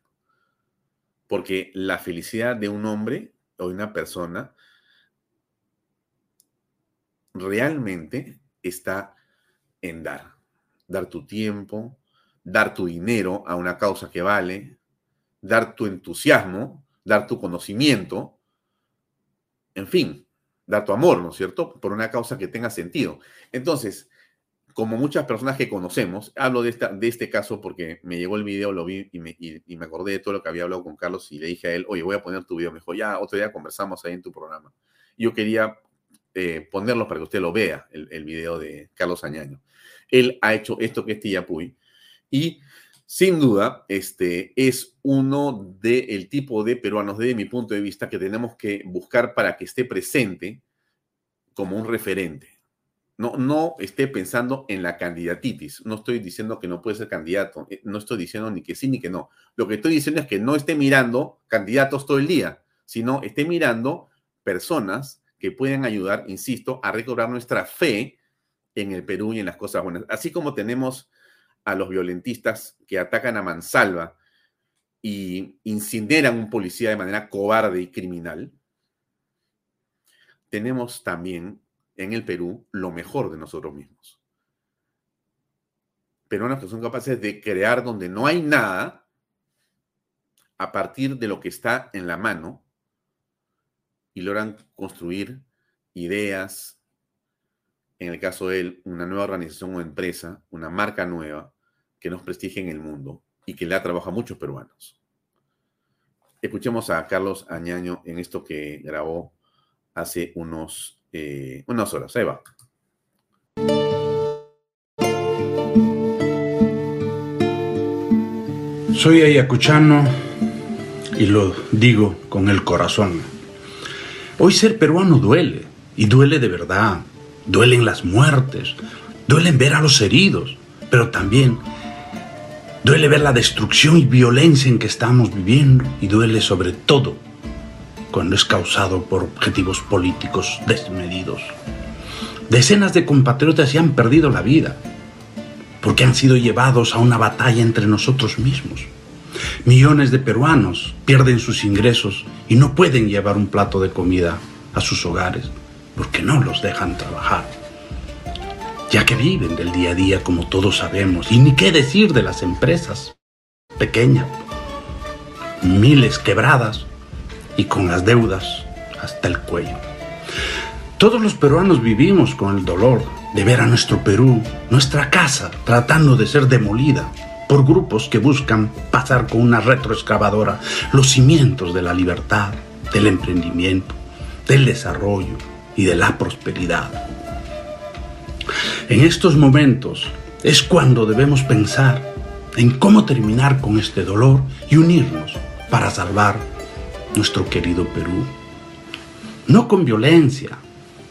Porque la felicidad de un hombre o de una persona realmente está en dar. Dar tu tiempo, dar tu dinero a una causa que vale, dar tu entusiasmo, dar tu conocimiento, en fin, dar tu amor, ¿no es cierto? Por una causa que tenga sentido. Entonces, como muchas personas que conocemos, hablo de, esta, de este caso porque me llegó el video, lo vi y me, y, me, acordé de todo lo que había hablado con Carlos y le dije a él, oye, voy a poner tu video. Me dijo, ya, otro día conversamos ahí en tu programa. Yo quería eh, ponerlo para que usted lo vea, el, el, video de Carlos Añaño. Él ha hecho esto que es Tillapuy y sin duda, este es uno del tipo de peruanos, desde mi punto de vista, que tenemos que buscar para que esté presente como un referente. No, no esté pensando en la candidatitis. No estoy diciendo que no puede ser candidato. Eh, no estoy diciendo ni que sí ni que no. Lo que estoy diciendo es que no esté mirando candidatos todo el día, sino esté mirando personas que pueden ayudar, insisto, a recobrar nuestra fe en el Perú y en las cosas buenas. Así como tenemos a los violentistas que atacan a mansalva y incineran a un policía de manera cobarde y criminal, tenemos también en el Perú lo mejor de nosotros mismos. Peruanos que son capaces de crear donde no hay nada a partir de lo que está en la mano y logran construir ideas, en el caso de él, una nueva organización o empresa, una marca nueva, que nos prestigia en el mundo y que le ha trabajado a muchos peruanos. Escuchemos a Carlos Añaño en esto que grabó hace unos, eh, unas horas. Ahí va.
Soy ayacuchano y lo digo con el corazón. Hoy ser peruano duele, y duele de verdad. Duelen las muertes, duelen ver a los heridos, pero también duele ver la destrucción y violencia en que estamos viviendo y duele sobre todo cuando es causado por objetivos políticos desmedidos. Decenas de compatriotas han perdido la vida porque han sido llevados a una batalla entre nosotros mismos. Millones de peruanos pierden sus ingresos y no pueden llevar un plato de comida a sus hogares porque no los dejan trabajar. Ya que viven del día a día como todos sabemos, y ni qué decir de las empresas pequeñas, miles quebradas y con las deudas hasta el cuello. Todos los peruanos vivimos con el dolor de ver a nuestro Perú, nuestra casa, tratando de ser demolida por grupos que buscan pasar con una retroexcavadora los cimientos de la libertad, del emprendimiento, del desarrollo y de la prosperidad. En estos momentos es cuando debemos pensar en cómo terminar con este dolor y unirnos para salvar nuestro querido Perú. No con violencia,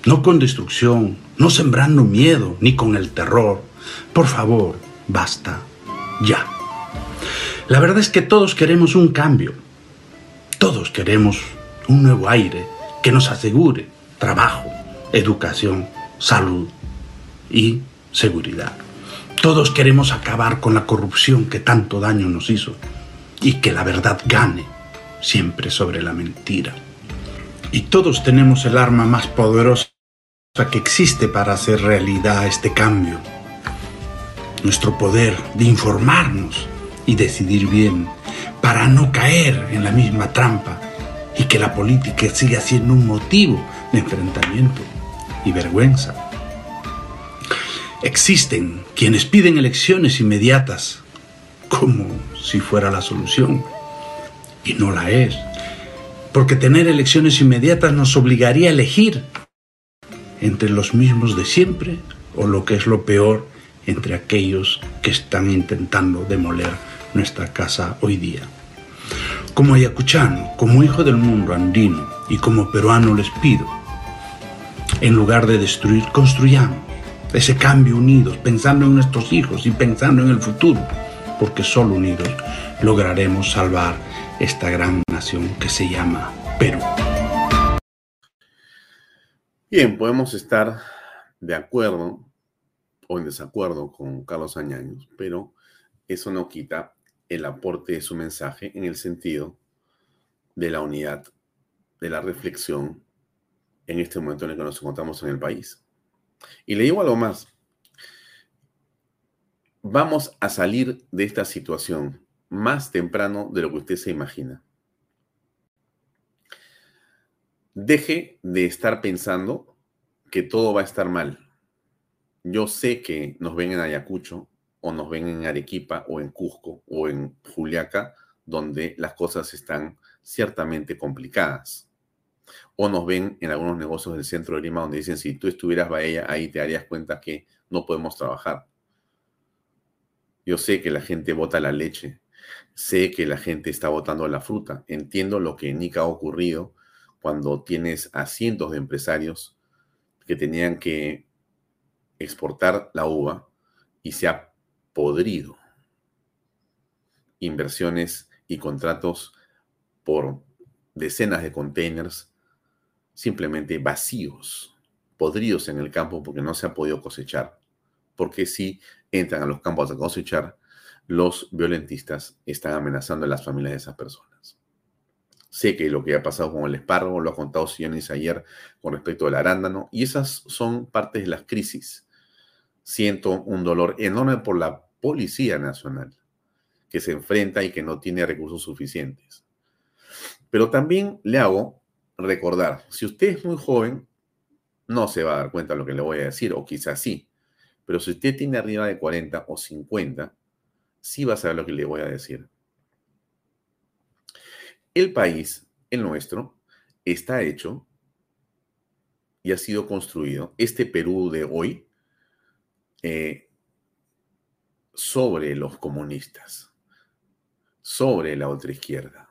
no con destrucción, no sembrando miedo ni con el terror. Por favor, basta, ya. La verdad es que todos queremos un cambio. Todos queremos un nuevo aire que nos asegure trabajo, educación, salud y seguridad. Todos queremos acabar con la corrupción que tanto daño nos hizo y que la verdad gane siempre sobre la mentira. Y todos tenemos el arma más poderosa que existe para hacer realidad este cambio. Nuestro poder de informarnos y decidir bien para no caer en la misma trampa y que la política siga siendo un motivo enfrentamiento y vergüenza. Existen quienes piden elecciones inmediatas como si fuera la solución y no la es, porque tener elecciones inmediatas nos obligaría a elegir entre los mismos de siempre o lo que es lo peor, entre aquellos que están intentando demoler nuestra casa hoy día. Como ayacuchano, como hijo del mundo andino y como peruano les pido, en lugar de destruir, construyamos ese cambio unidos, pensando en nuestros hijos y pensando en el futuro, porque solo unidos lograremos salvar esta gran nación que se llama Perú.
Bien, podemos estar de acuerdo o en desacuerdo con Carlos Añaños, pero eso no quita el aporte de su mensaje en el sentido de la unidad, de la reflexión en este momento en el que nos encontramos en el país. Y le digo algo más. Vamos a salir de esta situación más temprano de lo que usted se imagina. Deje de estar pensando que todo va a estar mal. Yo sé que nos ven en Ayacucho, o nos ven en Arequipa o en Cusco o en Juliaca, donde las cosas están ciertamente complicadas. O nos ven en algunos negocios del centro de Lima donde dicen, si tú estuvieras Bahía, ahí te darías cuenta que no podemos trabajar. Yo sé que la gente vota la leche, sé que la gente está votando la fruta, entiendo lo que en ha ocurrido cuando tienes a cientos de empresarios que tenían que exportar la uva y se ha podrido. Inversiones y contratos por decenas de containers simplemente vacíos, podridos en el campo porque no se ha podido cosechar. Porque si entran a los campos a cosechar, los violentistas están amenazando a las familias de esas personas. Sé que lo que ha pasado con el espárrago lo ha contado Sionis ayer con respecto al arándano, y esas son partes de las crisis siento un dolor enorme por la Policía Nacional, que se enfrenta y que no tiene recursos suficientes. Pero también le hago recordar, si usted es muy joven, no se va a dar cuenta de lo que le voy a decir, o quizás sí, pero si usted tiene arriba de 40 o 50, sí va a saber lo que le voy a decir. El país, el nuestro, está hecho y ha sido construido, este Perú de hoy, eh, sobre los comunistas, sobre la otra izquierda.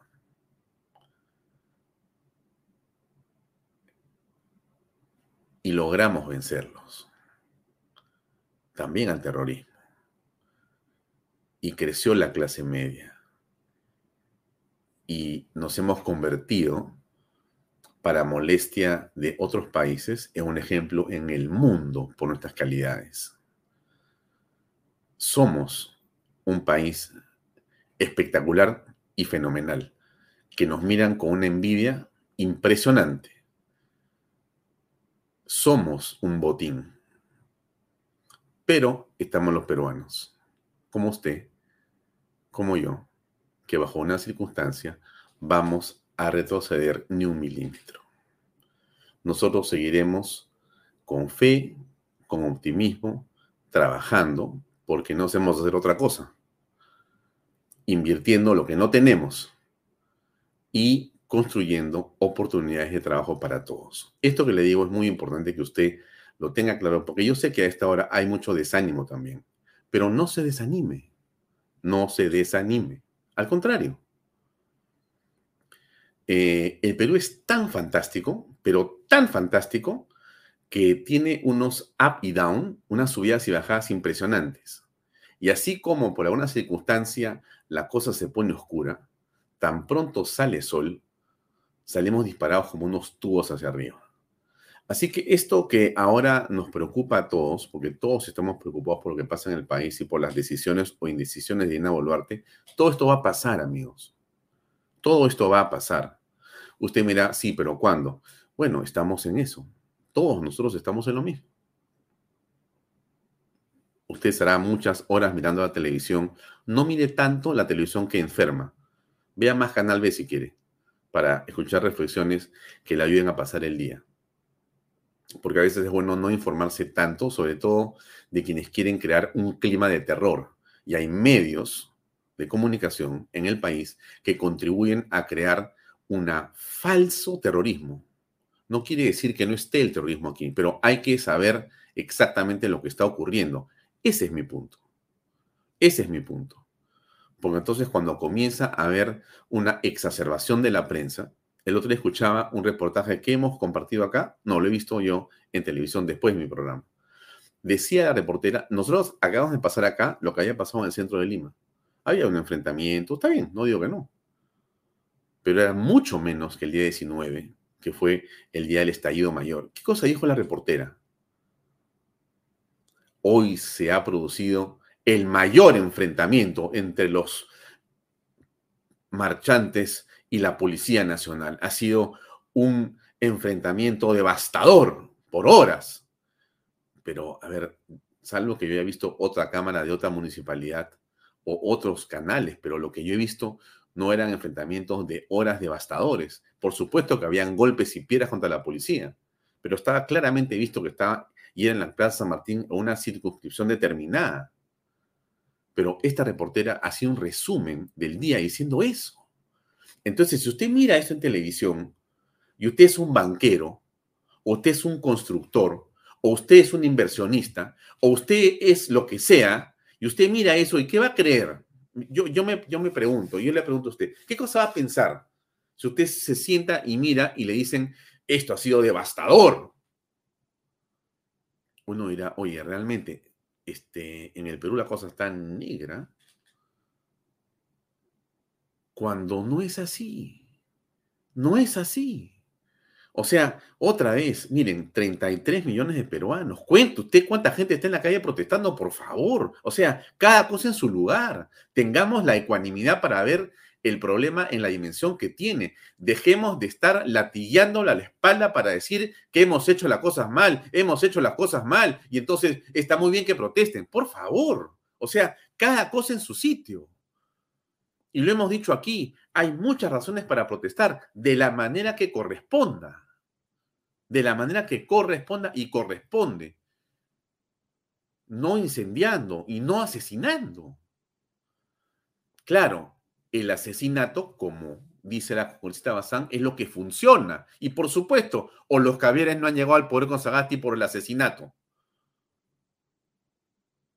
Y logramos vencerlos. También al terrorismo. Y creció la clase media. Y nos hemos convertido para molestia de otros países en un ejemplo en el mundo por nuestras calidades. Somos un país espectacular y fenomenal, que nos miran con una envidia impresionante. Somos un botín, pero estamos los peruanos, como usted, como yo, que bajo una circunstancia vamos a retroceder ni un milímetro. Nosotros seguiremos con fe, con optimismo, trabajando, porque no sabemos hacer otra cosa invirtiendo lo que no tenemos y construyendo oportunidades de trabajo para todos. Esto que le digo es muy importante que usted lo tenga claro, porque yo sé que a esta hora hay mucho desánimo también, pero no se desanime, no se desanime, al contrario. Eh, el Perú es tan fantástico, pero tan fantástico, que tiene unos up y down, unas subidas y bajadas impresionantes. Y así como por alguna circunstancia la cosa se pone oscura, tan pronto sale sol, salimos disparados como unos tubos hacia arriba. Así que esto que ahora nos preocupa a todos, porque todos estamos preocupados por lo que pasa en el país y por las decisiones o indecisiones de Dina Boluarte, todo esto va a pasar, amigos. Todo esto va a pasar. Usted mira, sí, pero ¿cuándo? Bueno, estamos en eso. Todos nosotros estamos en lo mismo. Usted estará muchas horas mirando la televisión. No mire tanto la televisión que enferma. Vea más Canal B si quiere, para escuchar reflexiones que le ayuden a pasar el día. Porque a veces es bueno no informarse tanto, sobre todo de quienes quieren crear un clima de terror. Y hay medios de comunicación en el país que contribuyen a crear un falso terrorismo. No quiere decir que no esté el terrorismo aquí, pero hay que saber exactamente lo que está ocurriendo. Ese es mi punto. Ese es mi punto. Porque entonces cuando comienza a haber una exacerbación de la prensa, el otro día escuchaba un reportaje que hemos compartido acá, no lo he visto yo en televisión después de mi programa. Decía la reportera, nosotros acabamos de pasar acá lo que había pasado en el centro de Lima. Había un enfrentamiento, está bien, no digo que no. Pero era mucho menos que el día 19, que fue el día del estallido mayor. ¿Qué cosa dijo la reportera? hoy se ha producido el mayor enfrentamiento entre los marchantes y la Policía Nacional. Ha sido un enfrentamiento devastador por horas. Pero, a ver, salvo que yo haya visto otra cámara de otra municipalidad o otros canales, pero lo que yo he visto no eran enfrentamientos de horas devastadores. Por supuesto que habían golpes y piedras contra la policía, pero estaba claramente visto que estaba y era en la Plaza San Martín una circunscripción determinada. Pero esta reportera hacía un resumen del día diciendo eso. Entonces, si usted mira eso en televisión y usted es un banquero, o usted es un constructor, o usted es un inversionista, o usted es lo que sea, y usted mira eso, ¿y qué va a creer? Yo, yo, me, yo me pregunto, yo le pregunto a usted, ¿qué cosa va a pensar si usted se sienta y mira y le dicen, esto ha sido devastador? uno dirá, oye, realmente, este, en el Perú la cosa está negra, cuando no es así. No es así. O sea, otra vez, miren, 33 millones de peruanos. Cuente usted cuánta gente está en la calle protestando, por favor. O sea, cada cosa en su lugar. Tengamos la ecuanimidad para ver el problema en la dimensión que tiene. Dejemos de estar latillando la espalda para decir que hemos hecho las cosas mal, hemos hecho las cosas mal y entonces está muy bien que protesten. Por favor, o sea, cada cosa en su sitio. Y lo hemos dicho aquí, hay muchas razones para protestar de la manera que corresponda. De la manera que corresponda y corresponde. No incendiando y no asesinando. Claro, el asesinato, como dice la congresista Bazán, es lo que funciona. Y por supuesto, o los Cavieres no han llegado al poder con Sagasti por el asesinato,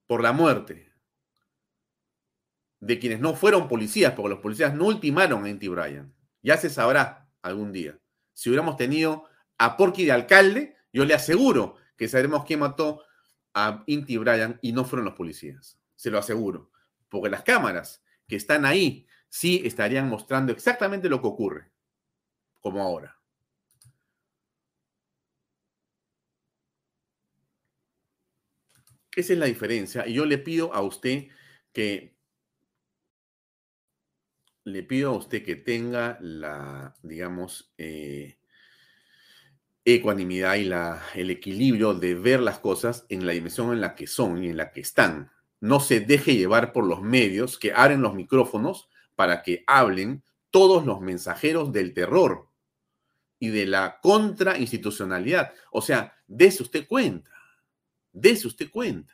por la muerte de quienes no fueron policías, porque los policías no ultimaron a Inti Bryan. Ya se sabrá algún día. Si hubiéramos tenido a Porky de alcalde, yo le aseguro que sabremos quién mató a Inti Bryan y no fueron los policías. Se lo aseguro. Porque las cámaras que están ahí sí estarían mostrando exactamente lo que ocurre, como ahora. Esa es la diferencia. Y yo le pido a usted que le pido a usted que tenga la, digamos, eh, ecuanimidad y la, el equilibrio de ver las cosas en la dimensión en la que son y en la que están. No se deje llevar por los medios que abren los micrófonos para que hablen todos los mensajeros del terror y de la contrainstitucionalidad. O sea, dése usted cuenta, dése usted cuenta.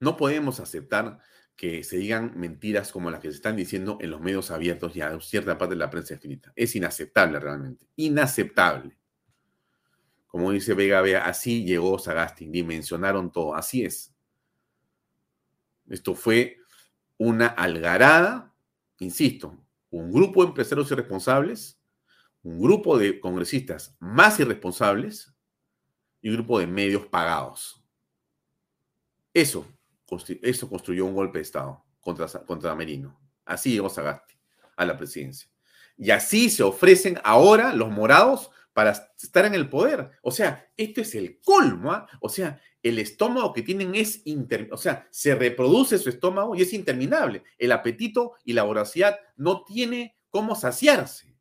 No podemos aceptar que se digan mentiras como las que se están diciendo en los medios abiertos y a cierta parte de la prensa escrita. Es inaceptable realmente, inaceptable. Como dice Vega Vea, así llegó Sagasti, dimensionaron todo, así es. Esto fue una algarada, insisto, un grupo de empresarios irresponsables, un grupo de congresistas más irresponsables y un grupo de medios pagados. Eso eso construyó un golpe de Estado contra, contra Merino. Así llegó Sagasti a la presidencia. Y así se ofrecen ahora los morados para estar en el poder. O sea, esto es el colmo. ¿ah? O sea, el estómago que tienen es, o sea, se reproduce su estómago y es interminable. El apetito y la voracidad no tiene cómo saciarse.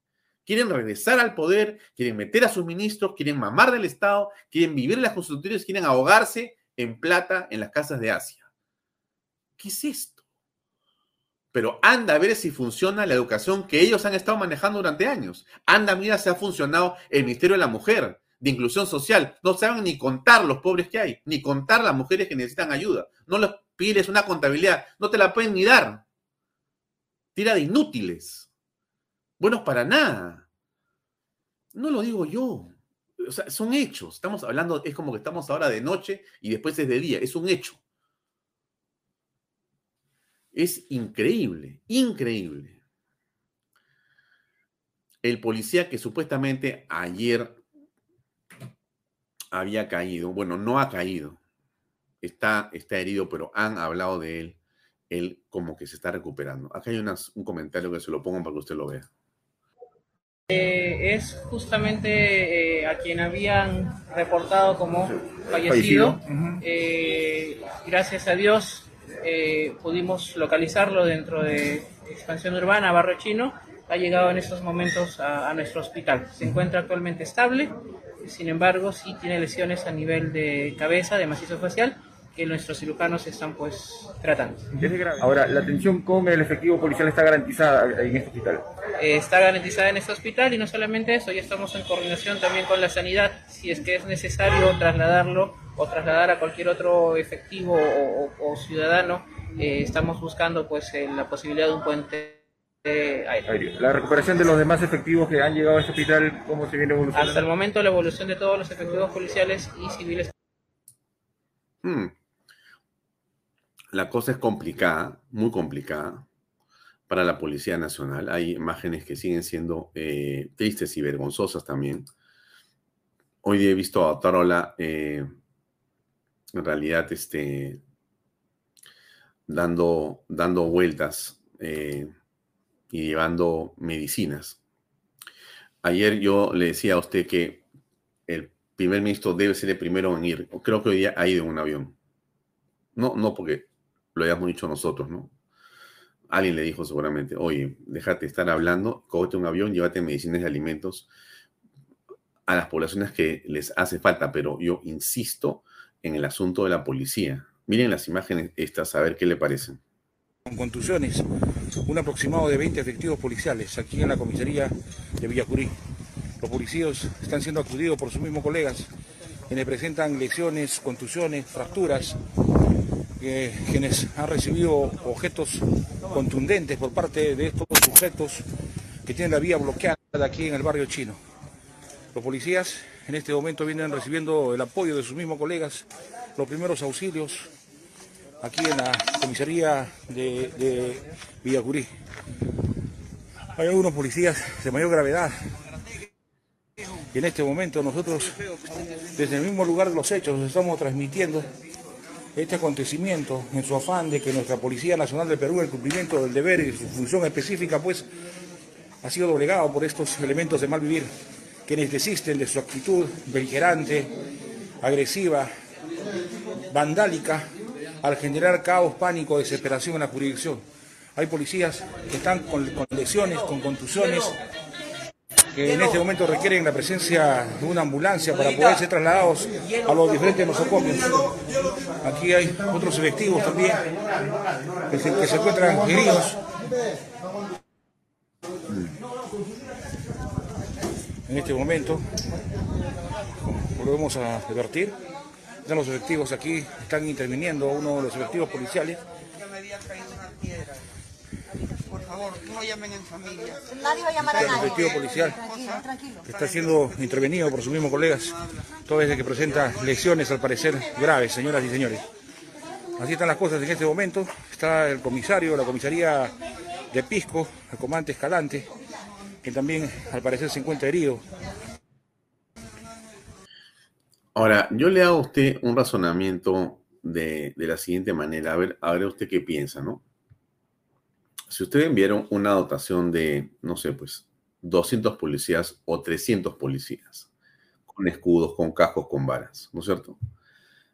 Quieren regresar al poder, quieren meter a sus ministros, quieren mamar del Estado, quieren vivir en las constituciones, quieren ahogarse en plata en las casas de Asia. ¿Qué es esto? Pero anda a ver si funciona la educación que ellos han estado manejando durante años. Anda, mira si ha funcionado el Ministerio de la Mujer, de Inclusión Social. No saben ni contar los pobres que hay, ni contar las mujeres que necesitan ayuda. No les pides una contabilidad, no te la pueden ni dar. Tira de inútiles. Buenos para nada. No lo digo yo. O sea, son hechos. Estamos hablando, es como que estamos ahora de noche y después es de día. Es un hecho. Es increíble, increíble. El policía que supuestamente ayer había caído, bueno, no ha caído, está, está herido, pero han hablado de él, él como que se está recuperando. Acá hay un comentario que se lo pongo para que usted lo vea.
Eh, es justamente eh, a quien habían reportado como fallecido. Eh, gracias a Dios eh, pudimos localizarlo dentro de expansión urbana, barrio chino, ha llegado en estos momentos a, nuestro hospital. Se encuentra actualmente estable, sin embargo, sí tiene lesiones a nivel de cabeza, de macizo facial, que nuestros cirujanos están pues tratando.
Ahora, ¿la atención con el efectivo policial está garantizada en este hospital?
Eh, está garantizada en este hospital y no solamente eso, ya estamos en coordinación también con la sanidad, si es que es necesario trasladarlo o trasladar a cualquier otro efectivo o, ciudadano, eh, estamos buscando pues eh, la posibilidad de un puente aéreo.
La recuperación de los demás efectivos que han llegado a este hospital, ¿cómo se viene evolucionando?
Hasta el momento la evolución de todos los efectivos policiales y civiles.
Hmm. La cosa es complicada, muy complicada para la Policía Nacional. Hay imágenes que siguen siendo eh, tristes y vergonzosas también. Hoy día he visto a Tarola en realidad este, dando, dando vueltas eh, y llevando medicinas. Ayer yo le decía a usted que el primer ministro debe ser el primero en ir. Creo que hoy día ha ido en un avión. No, no porque lo hayamos dicho nosotros, ¿no? Alguien le dijo seguramente, oye, déjate estar hablando, cógete un avión, llévate medicinas y alimentos a las poblaciones que les hace falta, pero yo insisto en el asunto de la policía. Miren las imágenes estas, a ver qué le parecen.
Con contusiones, un aproximado de 20 efectivos policiales aquí en la comisaría de Villacurí. Los policías están siendo acudidos por sus mismos colegas, quienes presentan lesiones, contusiones, fracturas. quienes han recibido objetos contundentes por parte de estos sujetos que tienen la vía bloqueada aquí en el barrio chino. Los policías en este momento vienen recibiendo el apoyo de sus mismos colegas, los primeros auxilios aquí en la comisaría de, de Villacurí. Hay algunos policías de mayor gravedad. Y en este momento nosotros, desde el mismo lugar de los hechos, estamos transmitiendo este acontecimiento en su afán de que nuestra Policía Nacional de Perú, el cumplimiento del deber y su función específica, pues, ha sido doblegado por estos elementos de mal vivir, quienes desisten de su actitud beligerante, agresiva, vandálica, al generar caos, pánico, desesperación en la jurisdicción. Hay policías que están con, lesiones, con contusiones, que en este momento requieren la presencia de una ambulancia para poder ser trasladados a los diferentes nosocomios. Aquí hay otros efectivos también que se, que se encuentran heridos. En este momento, volvemos a advertir, ya los efectivos aquí están interviniendo, uno de los efectivos policiales
por favor, no llamen en familia.
Nadie va a llamar a
el
nadie.
efectivo policial
Tranquilo, tranquilo.
está siendo intervenido por sus mismos colegas, todo desde que presenta lesiones al parecer graves, señoras y señores. Así están las cosas en este momento. Está el comisario, la comisaría de Pisco, el comandante Escalante, que también al parecer se encuentra herido.
Ahora, yo le hago a usted un razonamiento de, de la siguiente manera. A ver, a ver usted qué piensa, ¿no? Si usted enviaron una dotación de, no sé, pues, 200 policías o 300 policías, con escudos, con cascos, con varas, ¿no es cierto?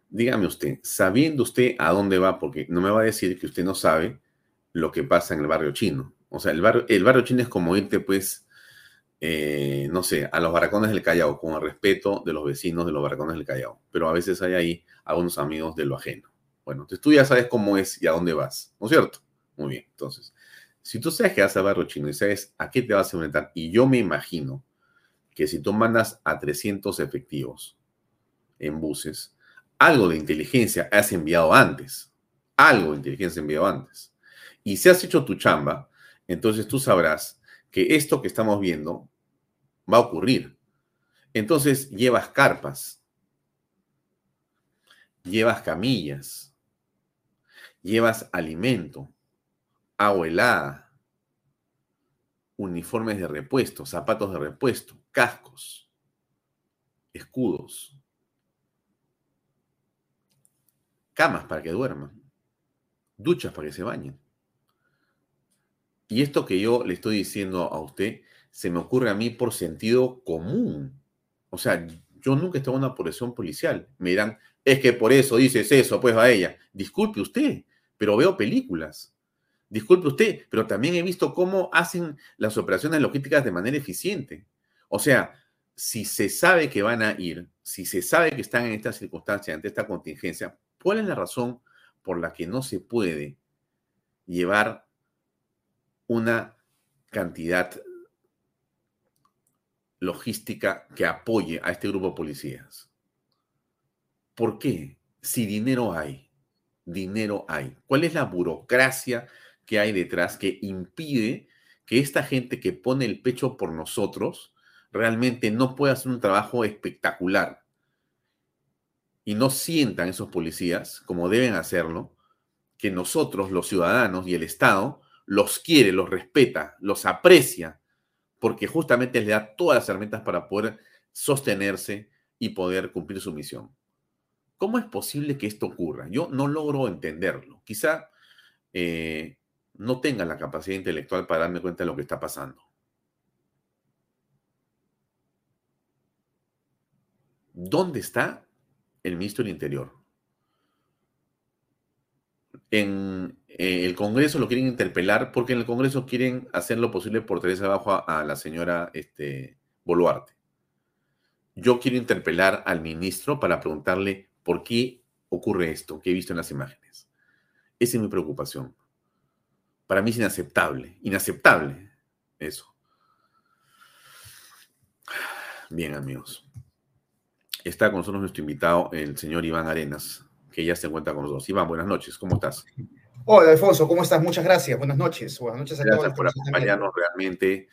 Dígame usted, sabiendo usted a dónde va, porque no me va a decir que usted no sabe lo que pasa en el barrio chino. O sea, el barrio, el chino es como irte, pues, eh, no sé, a los barracones del Callao, con el respeto de los vecinos de los barracones del Callao. Pero a veces hay ahí algunos amigos de lo ajeno. Bueno, entonces tú ya sabes cómo es y a dónde vas, ¿no es cierto? Muy bien, entonces, si tú sabes que vas al barrio chino y sabes a qué te vas a enfrentar, y yo me imagino que si tú mandas a 300 efectivos en buses, algo de inteligencia has enviado antes, algo de inteligencia enviado antes. Y si has hecho tu chamba, entonces tú sabrás que esto que estamos viendo va a ocurrir. Entonces llevas carpas, llevas camillas, llevas alimento, agua helada, uniformes de repuesto, zapatos de repuesto, cascos, escudos, camas para que duerman, duchas para que se bañen. Y esto que yo le estoy diciendo a usted se me ocurre a mí por sentido común. O sea, yo nunca he en una operación policial. Me dirán, es que por eso dices eso, pues va ella. Disculpe usted, pero veo películas. Disculpe usted, pero también he visto cómo hacen las operaciones logísticas de manera eficiente. O sea, si se sabe que van a ir, si se sabe que están en esta circunstancia, ante esta contingencia, ¿cuál es la razón por la que no se puede llevar una cantidad logística que apoye a este grupo de policías? ¿Por qué? Si dinero hay, dinero hay. ¿Cuál es la burocracia que hay detrás que impide que esta gente que pone el pecho por nosotros realmente no pueda hacer un trabajo espectacular? Y no sientan esos policías, como deben hacerlo, que nosotros, los ciudadanos y el Estado, los quiere, los respeta, los aprecia, porque justamente les da todas las herramientas para poder sostenerse y poder cumplir su misión. ¿Cómo es posible que esto ocurra? Yo no logro entenderlo. Quizá eh, no tenga la capacidad intelectual para darme cuenta de lo que está pasando. ¿Dónde está el ministro del Interior? En eh, el Congreso lo quieren interpelar porque en el Congreso quieren hacer lo posible por traerse abajo a, a la señora este, Boluarte. Yo quiero interpelar al ministro para preguntarle por qué ocurre esto que he visto en las imágenes. Esa es mi preocupación. Para mí es inaceptable, inaceptable eso. Bien, amigos. Está con nosotros nuestro invitado, el señor Iván Arenas, que ya se encuentra con nosotros. Iván, buenas noches, ¿cómo estás?
Hola, Alfonso, ¿cómo estás? Muchas gracias. Buenas noches. Buenas noches a
Gracias
todos.
por acompañarnos realmente.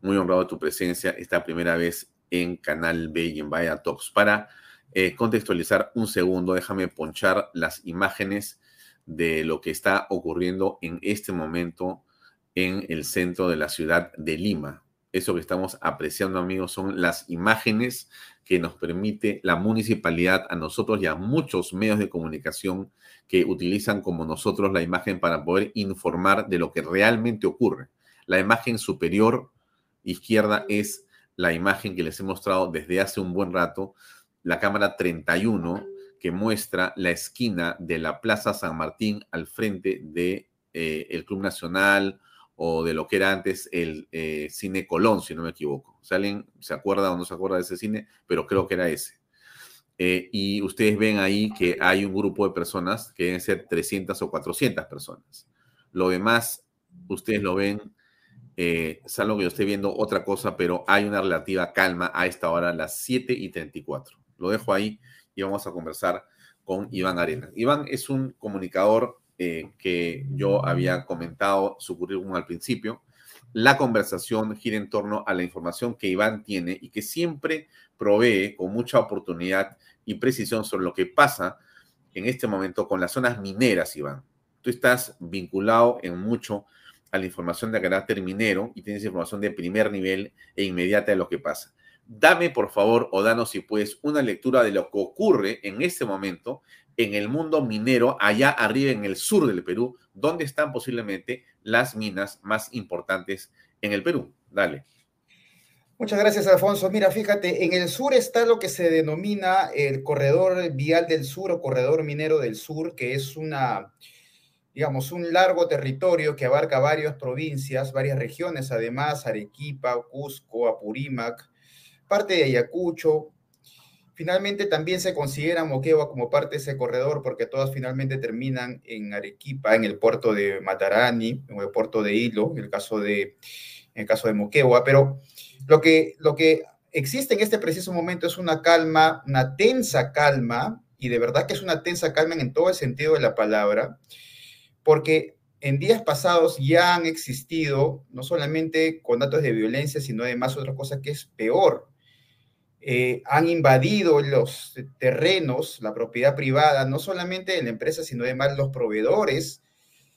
Muy honrado de tu presencia esta primera vez en Canal B y en Vaya Talks. Para eh, contextualizar un segundo, déjame ponchar las imágenes de lo que está ocurriendo en este momento en el centro de la ciudad de Lima. Eso que estamos apreciando, amigos, son las imágenes que nos permite la municipalidad a nosotros y a muchos medios de comunicación que utilizan como nosotros la imagen para poder informar de lo que realmente ocurre. La imagen superior izquierda es la imagen que les he mostrado desde hace un buen rato, la cámara 31, que muestra la esquina de la Plaza San Martín al frente de eh, el Club Nacional o de lo que era antes el eh, Cine Colón, si no me equivoco. Si alguien se acuerda o no se acuerda de ese cine, pero creo que era ese. Eh, y ustedes ven ahí que hay un grupo de personas que deben ser 300 o 400 personas. Lo demás, ustedes lo ven, eh, salvo que yo esté viendo otra cosa, pero hay una relativa calma a esta hora, las 7 y 34. Lo dejo ahí y vamos a conversar con Iván Arena. Iván es un comunicador eh, que yo había comentado su currículum al principio. La conversación gira en torno a la información que Iván tiene y que siempre provee con mucha oportunidad y precisión sobre lo que pasa en este momento con las zonas mineras, Iván. Tú estás vinculado en mucho a la información de carácter minero y tienes información de primer nivel e inmediata de lo que pasa. Dame, por favor, o danos, si puedes, una lectura de lo que ocurre en este momento en el mundo minero, allá arriba en el sur del Perú, donde están posiblemente las minas más importantes en el Perú. Dale.
Muchas gracias, Alfonso. Mira, fíjate, en el sur está lo que se denomina el corredor vial del sur o corredor minero del sur, que es una, digamos, un largo territorio que abarca varias provincias, varias regiones, además, Arequipa, Cusco, Apurímac, parte de Ayacucho, Finalmente también se considera Moquegua como parte de ese corredor porque todas finalmente terminan en Arequipa, en el puerto de Matarani, en el puerto de Hilo, en el caso de, en el caso de Moquegua. Pero lo que, lo que existe en este preciso momento es una calma, una tensa calma, y de verdad que es una tensa calma en todo el sentido de la palabra, porque en días pasados ya han existido no solamente con datos de violencia, sino además otra cosa que es peor, eh, han invadido los terrenos, la propiedad privada, no solamente de la empresa, sino además los proveedores.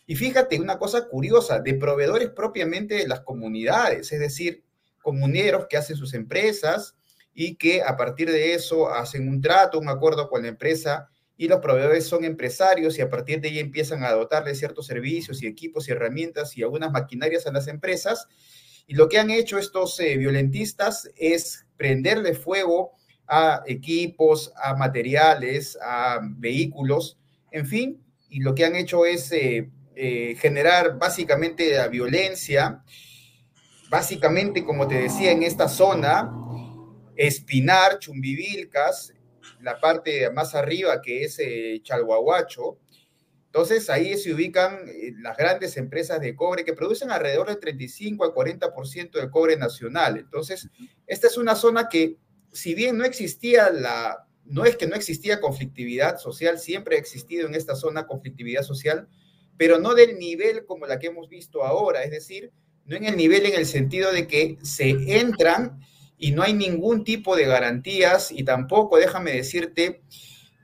Y fíjate, una cosa curiosa, de proveedores propiamente de las comunidades, es decir, comuneros que hacen sus empresas y que a partir de eso hacen un trato, un acuerdo con la empresa y los proveedores son empresarios y a partir de ahí empiezan a dotarle ciertos servicios y equipos y herramientas y algunas maquinarias a las empresas. Y lo que han hecho estos eh, violentistas es prenderle fuego a equipos, a materiales, a vehículos, en fin, y lo que han hecho es eh, eh, generar básicamente la violencia, básicamente, como te decía, en esta zona, Espinar, Chumbivilcas, la parte más arriba que es eh, Chalhuahuacho, entonces ahí se ubican las grandes empresas de cobre que producen alrededor del 35 al 40% del cobre nacional. Entonces, esta es una zona que, si bien no existía la, no es que no existía conflictividad social, siempre ha existido en esta zona conflictividad social, pero no del nivel como la que hemos visto ahora, es decir, no en el nivel en el sentido de que se entran y no hay ningún tipo de garantías y tampoco, déjame decirte,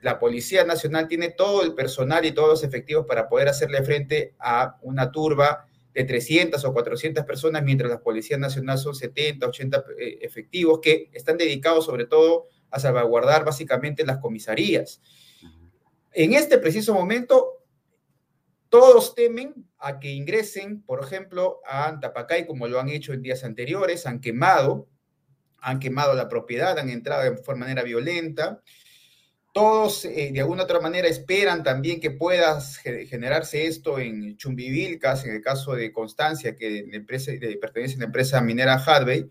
la Policía Nacional tiene todo el personal y todos los efectivos para poder hacerle frente a una turba de 300 o 400 personas, mientras la Policía Nacional son 70, 80 eh, efectivos que están dedicados sobre todo a salvaguardar básicamente las comisarías. En este preciso momento, todos temen a que ingresen, por ejemplo, a Antapacay, como lo han hecho en días anteriores, han quemado, han quemado la propiedad, han entrado de manera violenta, todos eh, de alguna otra manera esperan también que pueda generarse esto en Chumbivilcas, en el caso de Constancia, que pertenece a la empresa minera Hadway,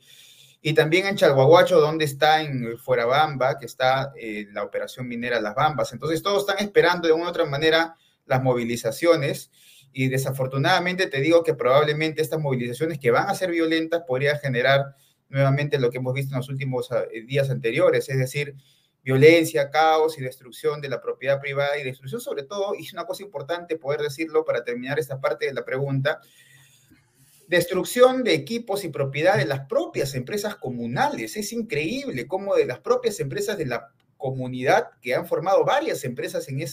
y también en Chalhuahuacho, donde está en Fuerabamba, que está eh, la operación minera Las Bambas. Entonces todos están esperando de alguna otra manera las movilizaciones y desafortunadamente te digo que probablemente estas movilizaciones que van a ser violentas podrían generar nuevamente lo que hemos visto en los últimos eh, días anteriores, es decir, violencia, caos y destrucción de la propiedad privada y destrucción sobre todo, y es una cosa importante poder decirlo para terminar esta parte de la pregunta, destrucción de equipos y propiedad de las propias empresas comunales. Es increíble cómo de las propias empresas de la comunidad, que han formado varias empresas en, en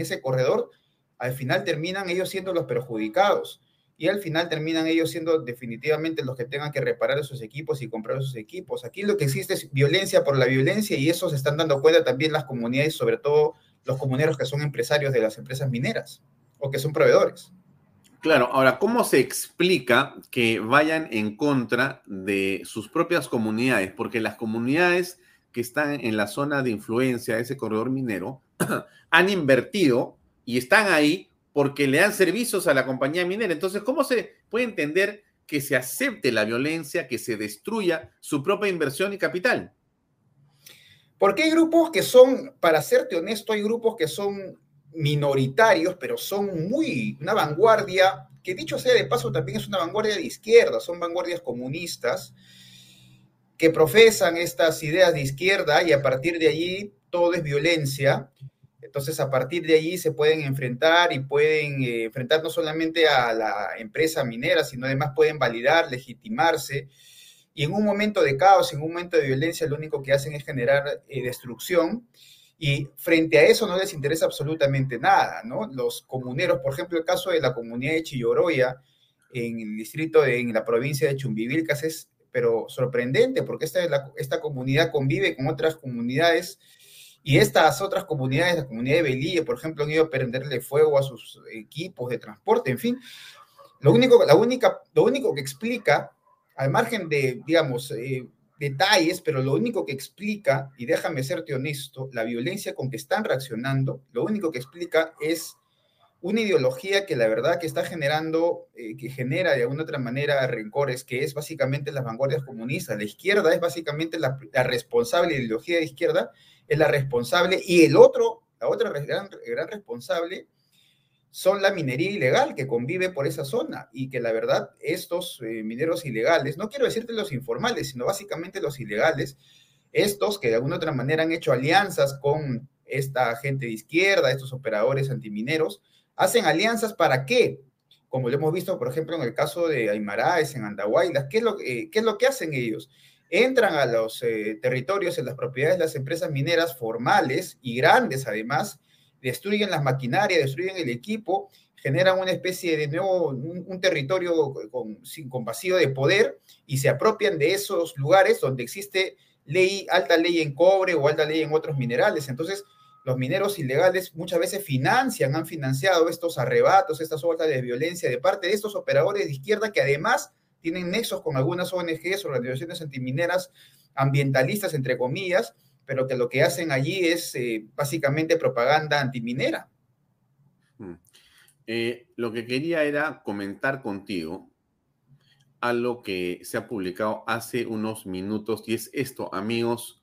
ese corredor, al final terminan ellos siendo los perjudicados y al final terminan ellos siendo definitivamente los que tengan que reparar esos equipos y comprar esos equipos. Aquí lo que existe es violencia por la violencia y eso se están dando cuenta también las comunidades, sobre todo los comuneros que son empresarios de las empresas mineras o que son proveedores.
Claro, ahora, ¿cómo se explica que vayan en contra de sus propias comunidades? Porque las comunidades que están en la zona de influencia de ese corredor minero [clears throat] han invertido y están ahí porque le dan servicios a la compañía minera. Entonces, ¿cómo se puede entender que se acepte la violencia, que se destruya su propia inversión y capital?
Porque hay grupos que son, para serte honesto, hay grupos que son minoritarios, pero son muy una vanguardia, que dicho sea de paso también es una vanguardia de izquierda, son vanguardias comunistas que profesan estas ideas de izquierda y a partir de allí todo es violencia entonces, a partir de allí se pueden enfrentar y pueden eh, enfrentar no solamente a la empresa minera, sino además pueden validar, legitimarse. Y en un momento de caos, en un momento de violencia, lo único que hacen es generar eh, destrucción. Y frente a eso no les interesa absolutamente nada, ¿no? Los comuneros, por ejemplo, el caso de la comunidad de Chilloroya, en el distrito, de, en la provincia de Chumbivilcas, es pero sorprendente, porque esta, esta comunidad convive con otras comunidades y estas otras comunidades, la comunidad de Belille, por ejemplo, han ido a prenderle fuego a sus equipos de transporte, en fin. Lo único, la única, lo único que explica, al margen de, digamos, eh, detalles, pero lo único que explica, y déjame serte honesto, la violencia con que están reaccionando, lo único que explica es una ideología que la verdad que está generando, eh, que genera de alguna otra manera rencores, que es básicamente las vanguardias comunistas. La izquierda es básicamente la, la responsable ideología de izquierda es la responsable, y el otro, la otra gran, gran responsable, son la minería ilegal que convive por esa zona y que la verdad estos eh, mineros ilegales, no quiero decirte los informales, sino básicamente los ilegales, estos que de alguna otra manera han hecho alianzas con esta gente de izquierda, estos operadores antimineros, hacen alianzas para qué? Como lo hemos visto, por ejemplo, en el caso de Aymaraes, en Andahuaylas, ¿qué es lo, eh, ¿qué es lo que hacen ellos? Entran a los eh, territorios, en las propiedades de las empresas mineras formales y grandes además, destruyen las maquinarias, destruyen el equipo, generan una especie de nuevo, un, territorio con, sin, con vacío de poder y se apropian de esos lugares donde existe ley, alta ley en cobre o alta ley en otros minerales. Entonces, los mineros ilegales muchas veces financian, han financiado estos arrebatos, estas olas de violencia de parte de estos operadores de izquierda que además tienen nexos con algunas ONGs, organizaciones antimineras ambientalistas, entre comillas, pero que lo que hacen allí es eh, básicamente propaganda antiminera.
Mm. Eh, lo que quería era comentar contigo algo que se ha publicado hace unos minutos y es esto, amigos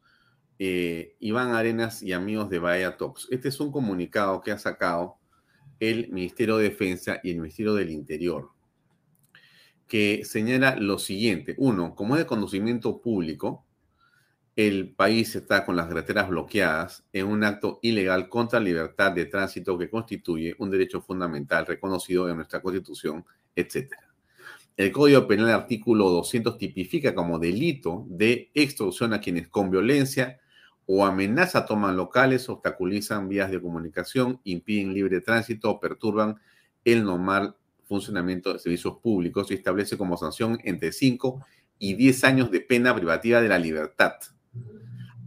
eh, Iván Arenas y amigos de Bahía Talks. Este es un comunicado que ha sacado el Ministerio de Defensa y el Ministerio del Interior que señala lo siguiente. Uno, como es de conocimiento público, el país está con las carreteras bloqueadas en un acto ilegal contra la libertad de tránsito que constituye un derecho fundamental reconocido en nuestra Constitución, etc. El Código Penal, artículo 200, tipifica como delito de extorsión a quienes con violencia o amenaza toman locales, obstaculizan vías de comunicación, impiden libre tránsito o perturban el normal funcionamiento de servicios públicos y establece como sanción entre 5 y 10 años de pena privativa de la libertad.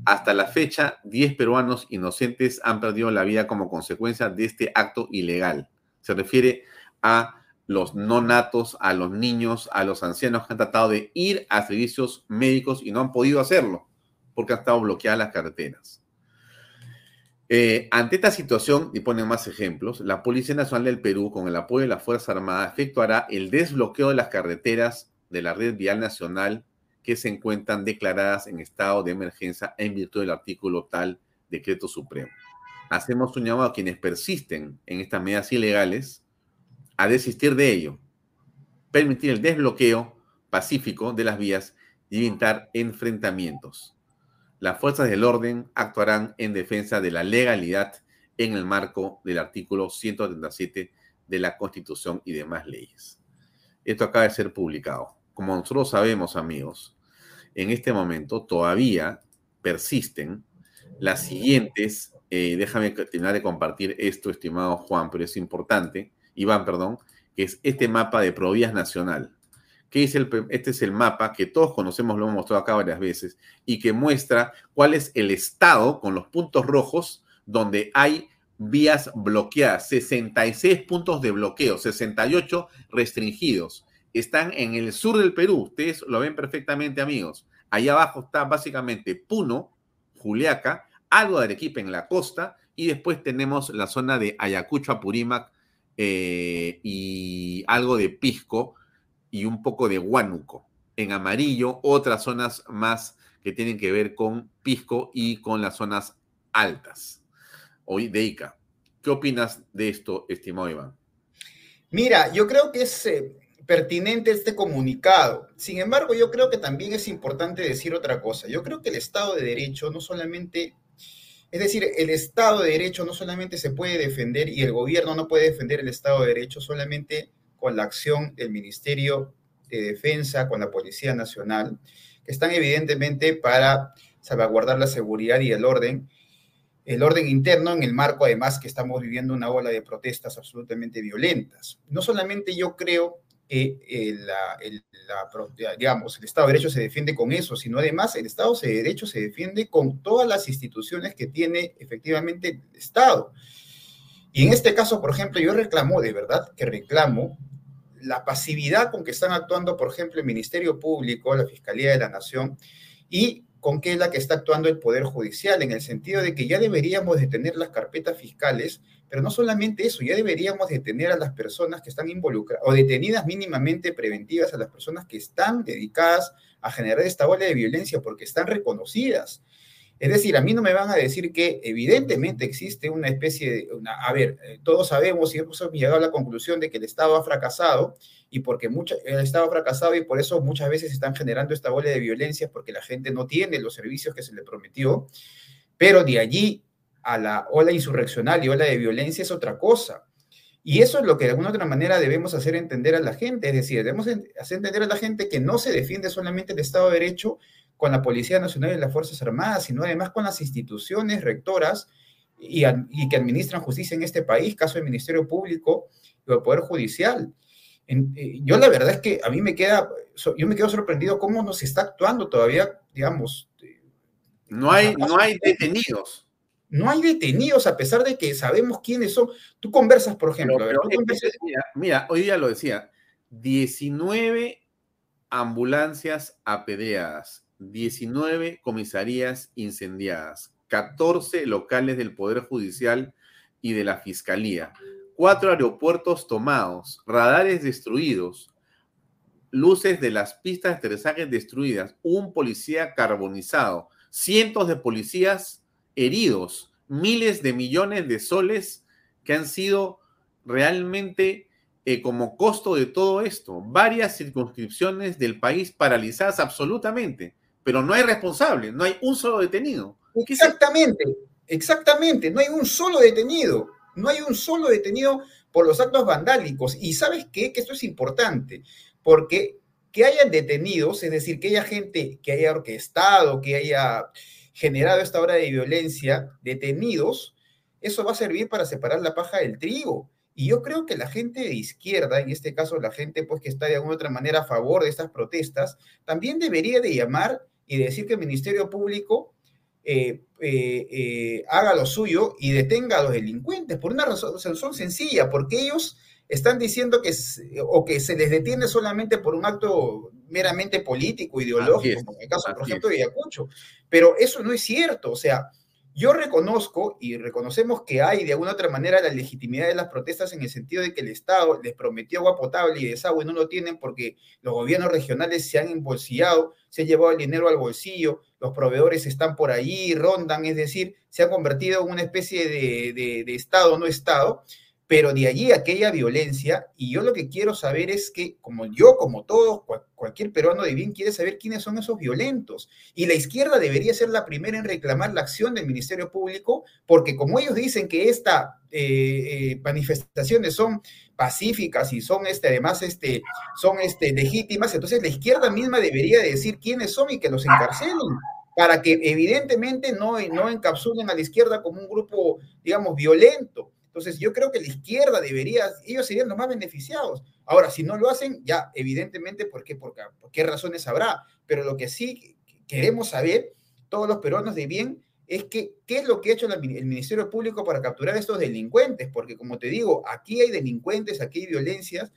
Hasta la fecha, 10 peruanos inocentes han perdido la vida como consecuencia de este acto ilegal. Se refiere a los no natos, a los niños, a los ancianos que han tratado de ir a servicios médicos y no han podido hacerlo porque han estado bloqueadas las carreteras. Eh, ante esta situación, y ponen más ejemplos, la Policía Nacional del Perú, con el apoyo de la Fuerza Armada, efectuará el desbloqueo de las carreteras de la red vial nacional que se encuentran declaradas en estado de emergencia en virtud del artículo tal decreto supremo. Hacemos un llamado a quienes persisten en estas medidas ilegales a desistir de ello, permitir el desbloqueo pacífico de las vías y evitar enfrentamientos. Las fuerzas del orden actuarán en defensa de la legalidad en el marco del artículo 137 de la Constitución y demás leyes. Esto acaba de ser publicado. Como nosotros sabemos, amigos, en este momento todavía persisten las siguientes, eh, déjame terminar de compartir esto, estimado Juan, pero es importante, Iván, perdón, que es este mapa de Provías Nacional. Que es el, este es el mapa que todos conocemos, lo hemos mostrado acá varias veces, y que muestra cuál es el estado con los puntos rojos donde hay vías bloqueadas, 66 puntos de bloqueo, 68 restringidos. Están en el sur del Perú, ustedes lo ven perfectamente, amigos. Ahí abajo está básicamente Puno, Juliaca, algo de Arequipa en la costa, y después tenemos la zona de Ayacucho, Apurímac eh, y algo de Pisco y un poco de Huánuco. En amarillo, otras zonas más que tienen que ver con Pisco y con las zonas altas hoy de ICA. ¿Qué opinas de esto, estimado Iván?
Mira, yo creo que es eh, pertinente este comunicado. Sin embargo, yo creo que también es importante decir otra cosa. Yo creo que el Estado de Derecho no solamente, es decir, el Estado de Derecho no solamente se puede defender y el gobierno no puede defender el Estado de Derecho solamente con la acción del Ministerio de Defensa, con la Policía Nacional, que están evidentemente para salvaguardar la seguridad y el orden, el orden interno en el marco además que estamos viviendo una ola de protestas absolutamente violentas. No solamente yo creo que el, digamos, el Estado de Derecho se defiende con eso, sino además el Estado de Derecho se defiende con todas las instituciones que tiene efectivamente el Estado. Y en este caso, por ejemplo, yo reclamo, de verdad que reclamo, la pasividad con que están actuando, por ejemplo, el Ministerio Público, la Fiscalía de la Nación y con qué es la que está actuando el Poder Judicial, en el sentido de que ya deberíamos de tener las carpetas fiscales, pero no solamente eso, ya deberíamos de tener a las personas que están involucradas o detenidas mínimamente preventivas a las personas que están dedicadas a generar esta ola de violencia porque están reconocidas. Es decir, a mí no me van a decir que evidentemente existe una especie de, a ver, eh, todos sabemos y hemos llegado a la conclusión de que el Estado ha fracasado y porque mucha, el Estado ha fracasado y por eso muchas veces están generando esta ola de violencia porque la gente no tiene los servicios que se le prometió, pero de allí a la ola insurreccional y ola de violencia es otra cosa. Y eso es lo que de alguna otra manera debemos hacer entender a la gente, es decir, debemos hacer entender a la gente que no se defiende solamente el Estado de Derecho, con la Policía Nacional y las Fuerzas Armadas, sino además con las instituciones rectoras y, que administran justicia en este país, caso del Ministerio Público y el Poder Judicial. Eh, yo la verdad es que a mí me queda, yo me quedo sorprendido cómo nos está actuando todavía, digamos.
No hay, no hay detenidos.
No hay detenidos a pesar de que sabemos quiénes son. Tú conversas, por ejemplo.
mira, mira, hoy día lo decía, 19 ambulancias apedreadas, 19 comisarías incendiadas, 14 locales del Poder Judicial y de la Fiscalía, cuatro aeropuertos tomados, radares destruidos, luces de las pistas de aterrizaje destruidas, un policía carbonizado, cientos de policías heridos, miles de millones de soles que han sido realmente eh, como costo de todo esto, varias circunscripciones del país paralizadas absolutamente pero no hay responsable, no hay un solo detenido.
Exactamente, exactamente, no hay un solo detenido, no hay un solo detenido por los actos vandálicos. Y sabes qué, que esto es importante, porque que hayan detenidos, es decir, que haya gente que haya orquestado, que haya generado esta hora de violencia, detenidos, eso va a servir para separar la paja del trigo. Y yo creo que la gente de izquierda, en este caso la gente pues que está de alguna otra manera a favor de estas protestas, también debería de llamar y decir que el Ministerio Público eh, eh, eh, haga lo suyo y detenga a los delincuentes por una razón, sencilla, porque ellos están diciendo que o que se les detiene solamente por un acto meramente político, ideológico, como en el caso, por ejemplo, de Ayacucho. Pero eso no es cierto, o sea, yo reconozco y reconocemos que hay de alguna otra manera la legitimidad de las protestas en el sentido de que el Estado les prometió agua potable y desagüe, no lo tienen porque los gobiernos regionales se han embolsillado, se han llevado el dinero al bolsillo, los proveedores están por ahí, rondan, es decir, se ha convertido en una especie de, de Estado no Estado, pero de allí aquella violencia, y yo lo que quiero saber es que, como yo, como todos, cualquier peruano de bien quiere saber quiénes son esos violentos. Y la izquierda debería ser la primera en reclamar la acción del Ministerio Público, porque como ellos dicen que estas eh, eh, manifestaciones son pacíficas y son este, además este, son este, legítimas, entonces la izquierda misma debería decir quiénes son y que los encarcelen para que evidentemente no, no encapsulen a la izquierda como un grupo, digamos, violento. Entonces, yo creo que la izquierda debería, ellos serían los más beneficiados. Ahora, si no lo hacen, ya, evidentemente, ¿por qué, por, qué razones habrá? Pero lo que sí queremos saber, todos los peruanos de bien, es que, qué es lo que ha hecho el Ministerio Público para capturar a estos delincuentes, porque como te digo, aquí hay delincuentes, aquí hay violencias,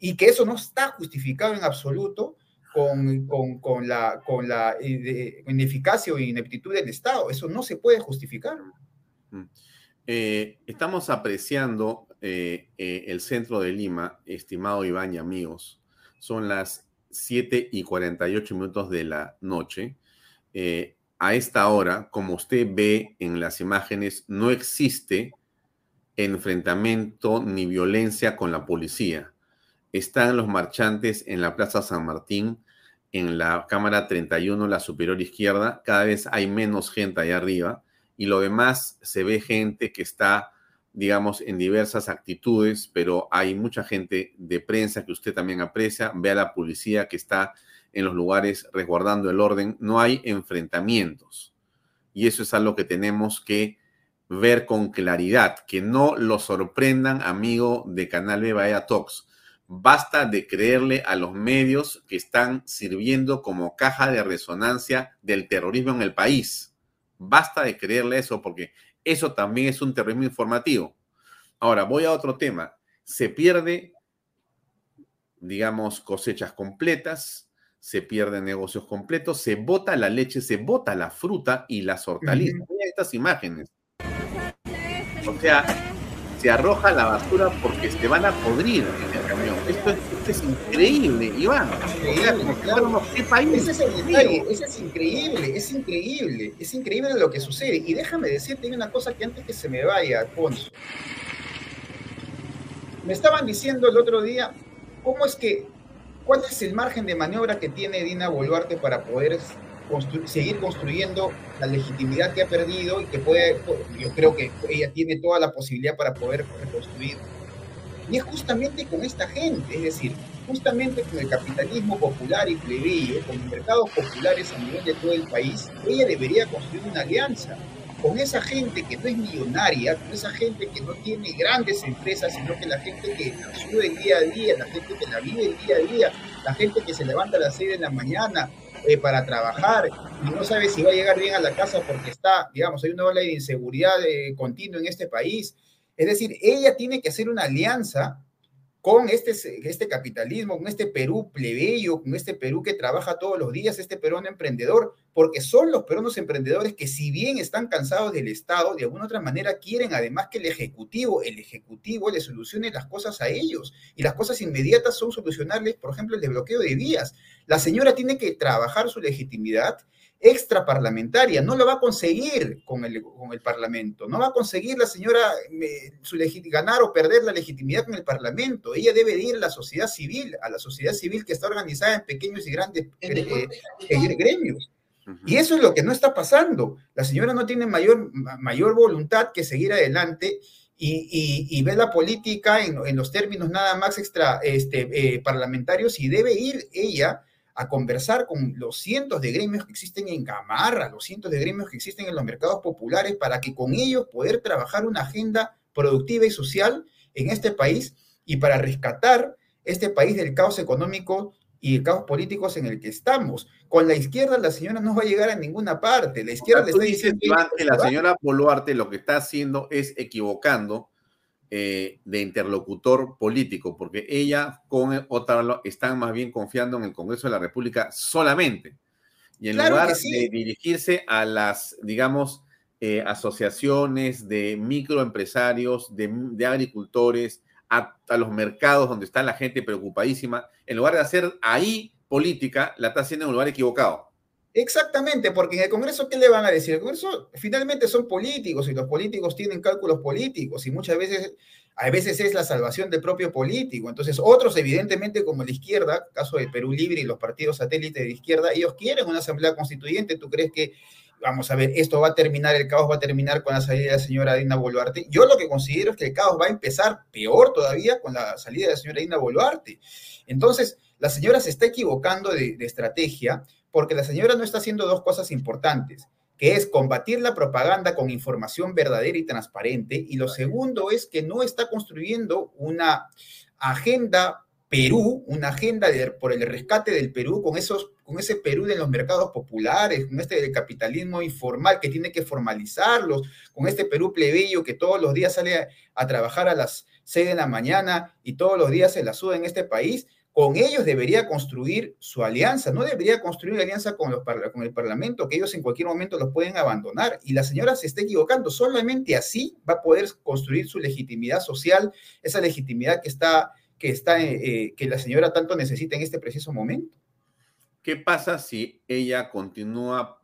y que eso no está justificado en absoluto con, con, la, con la eh, ineficacia o ineptitud del Estado. Eso no se puede justificar.
Mm. Eh, estamos apreciando eh, eh, el centro de Lima, estimado Iván y amigos. Son las 7 y 48 minutos de la noche. a esta hora, como usted ve en las imágenes, no existe enfrentamiento ni violencia con la policía. Están los marchantes en la Plaza San Martín, en la Cámara 31, la superior izquierda. Cada vez hay menos gente allá arriba y lo demás se ve gente que está, digamos, en diversas actitudes, pero hay mucha gente de prensa que usted también aprecia, ve a la policía que está en los lugares resguardando el orden, no hay enfrentamientos. Y eso es algo que tenemos que ver con claridad, que no lo sorprendan, amigo de Canal B Vaya Talks. Basta de creerle a los medios que están sirviendo como caja de resonancia del terrorismo en el país Basta de creerle eso porque eso también es un terrorismo informativo. Ahora, voy a otro tema. Se pierde, digamos, cosechas completas, se pierden negocios completos, se bota la leche, se bota la fruta y las hortalizas. Mira estas imágenes. O sea, se arroja la basura porque se van a podrir en el Esto es, increíble, Iván.
¿Qué país? Ese es el detalle, ese es increíble, es increíble, es increíble lo que sucede. Y déjame decirte una cosa que antes que se me vaya, Alfonso. Me estaban diciendo el otro día, ¿cómo es que, cuál es el margen de maniobra que tiene Dina Boluarte para poder seguir construyendo la legitimidad que ha perdido y que puede, yo creo que ella tiene toda la posibilidad para poder reconstruir. Y es justamente con esta gente, es decir, justamente con el capitalismo popular y plebeyo, con mercados populares a nivel de todo el país, ella debería construir una alianza con esa gente que no es millonaria, con esa gente que no tiene grandes empresas, sino que la gente que la sube el día a día, la gente que la vive el día a día, la gente que se levanta a las 6 de la mañana, eh, para trabajar y no sabe si va a llegar bien a la casa porque está, digamos, hay una ola de inseguridad eh, continua en este país. Es decir, ella tiene que hacer una alianza con este, este capitalismo, con este Perú plebeyo, con este Perú que trabaja todos los días, este peruano emprendedor, porque son los peruanos emprendedores que si bien están cansados del Estado, de alguna otra manera quieren además que el Ejecutivo, el Ejecutivo le solucione las cosas a ellos. Y las cosas inmediatas son solucionarles, por ejemplo, el desbloqueo de vías. La señora tiene que trabajar su legitimidad extraparlamentaria, no lo va a conseguir con el, con el Parlamento, no va a conseguir la señora su ganar o perder la legitimidad con el Parlamento, ella debe ir a la sociedad civil, a la sociedad civil que está organizada en pequeños y grandes eh, eh, gremios. Y eso es lo que no está pasando. La señora no tiene mayor, mayor voluntad que seguir adelante y, y, ve la política en, en, los términos nada más extra este, eh, parlamentarios y debe ir ella a conversar con los cientos de gremios que existen en Gamarra, los cientos de gremios que existen en los mercados populares, para que con ellos poder trabajar una agenda productiva y social en este país y para rescatar este país del caos económico y el caos político en el que estamos. Con la izquierda la señora no va a llegar a ninguna parte. La izquierda le está diciendo...
Que la señora Boluarte lo que está haciendo es equivocando eh, de interlocutor político, porque ella con Otavalo están más bien confiando en el Congreso de la República solamente. Y en lugar de dirigirse a las, digamos, eh, asociaciones de microempresarios, de, de agricultores, a, a, los mercados donde está la gente preocupadísima, en lugar de hacer ahí política, la está haciendo en un lugar equivocado.
Exactamente, porque en el Congreso, ¿qué le van a decir? El Congreso finalmente son políticos y los políticos tienen cálculos políticos y muchas veces, a veces es la salvación del propio político. Entonces, otros, evidentemente, como la izquierda, caso de Perú Libre y los partidos satélites de izquierda, ellos quieren una asamblea constituyente. ¿Tú crees que, vamos a ver, esto va a terminar, el caos va a terminar con la salida de la señora Dina Boluarte? Yo lo que considero es que el caos va a empezar peor todavía con la salida de la señora Dina Boluarte. Entonces, la señora se está equivocando de estrategia porque la señora no está haciendo dos cosas importantes, que es combatir la propaganda con información verdadera y transparente, y lo segundo es que no está construyendo una agenda Perú, una agenda por el rescate del Perú con, esos, con ese Perú de los mercados populares, con este del capitalismo informal que tiene que formalizarlos, con este Perú plebeyo que todos los días sale a, a trabajar a las 6 de la mañana y todos los días se la suda en este país con ellos debería construir su alianza, no debería construir una alianza con, el Parlamento, que ellos en cualquier momento los pueden abandonar. Y la señora se está equivocando, solamente así va a poder construir su legitimidad social, esa legitimidad que, está, que, está, eh, que la señora tanto necesita en este preciso momento.
¿Qué pasa si ella continúa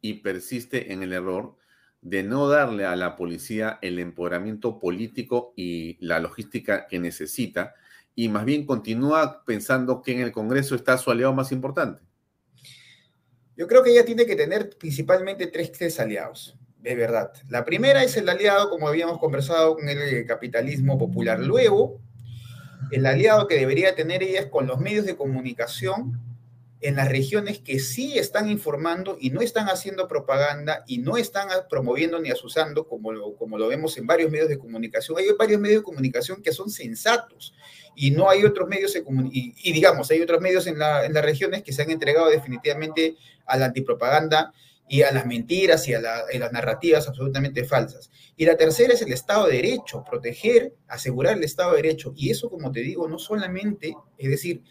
y persiste en el error de no darle a la policía el empoderamiento político y la logística que necesita? Y más bien continúa pensando que en el Congreso está su aliado más importante?
Yo creo que ella tiene que tener principalmente tres, tres aliados, de verdad. La primera es el aliado, como habíamos conversado, con el capitalismo popular. Luego, el aliado que debería tener ella es con los medios de comunicación en las regiones que sí están informando y no están haciendo propaganda y no están promoviendo ni asusando, como lo, como lo vemos en varios medios de comunicación. Hay varios medios de comunicación que son sensatos y no hay otros medios, y, digamos, hay otros medios en, la, en, las regiones que se han entregado definitivamente a la antipropaganda y a las mentiras y a, la, a, las narrativas absolutamente falsas. Y la tercera es el Estado de Derecho, proteger, asegurar el Estado de Derecho. Y eso, como te digo, no solamente, es decir,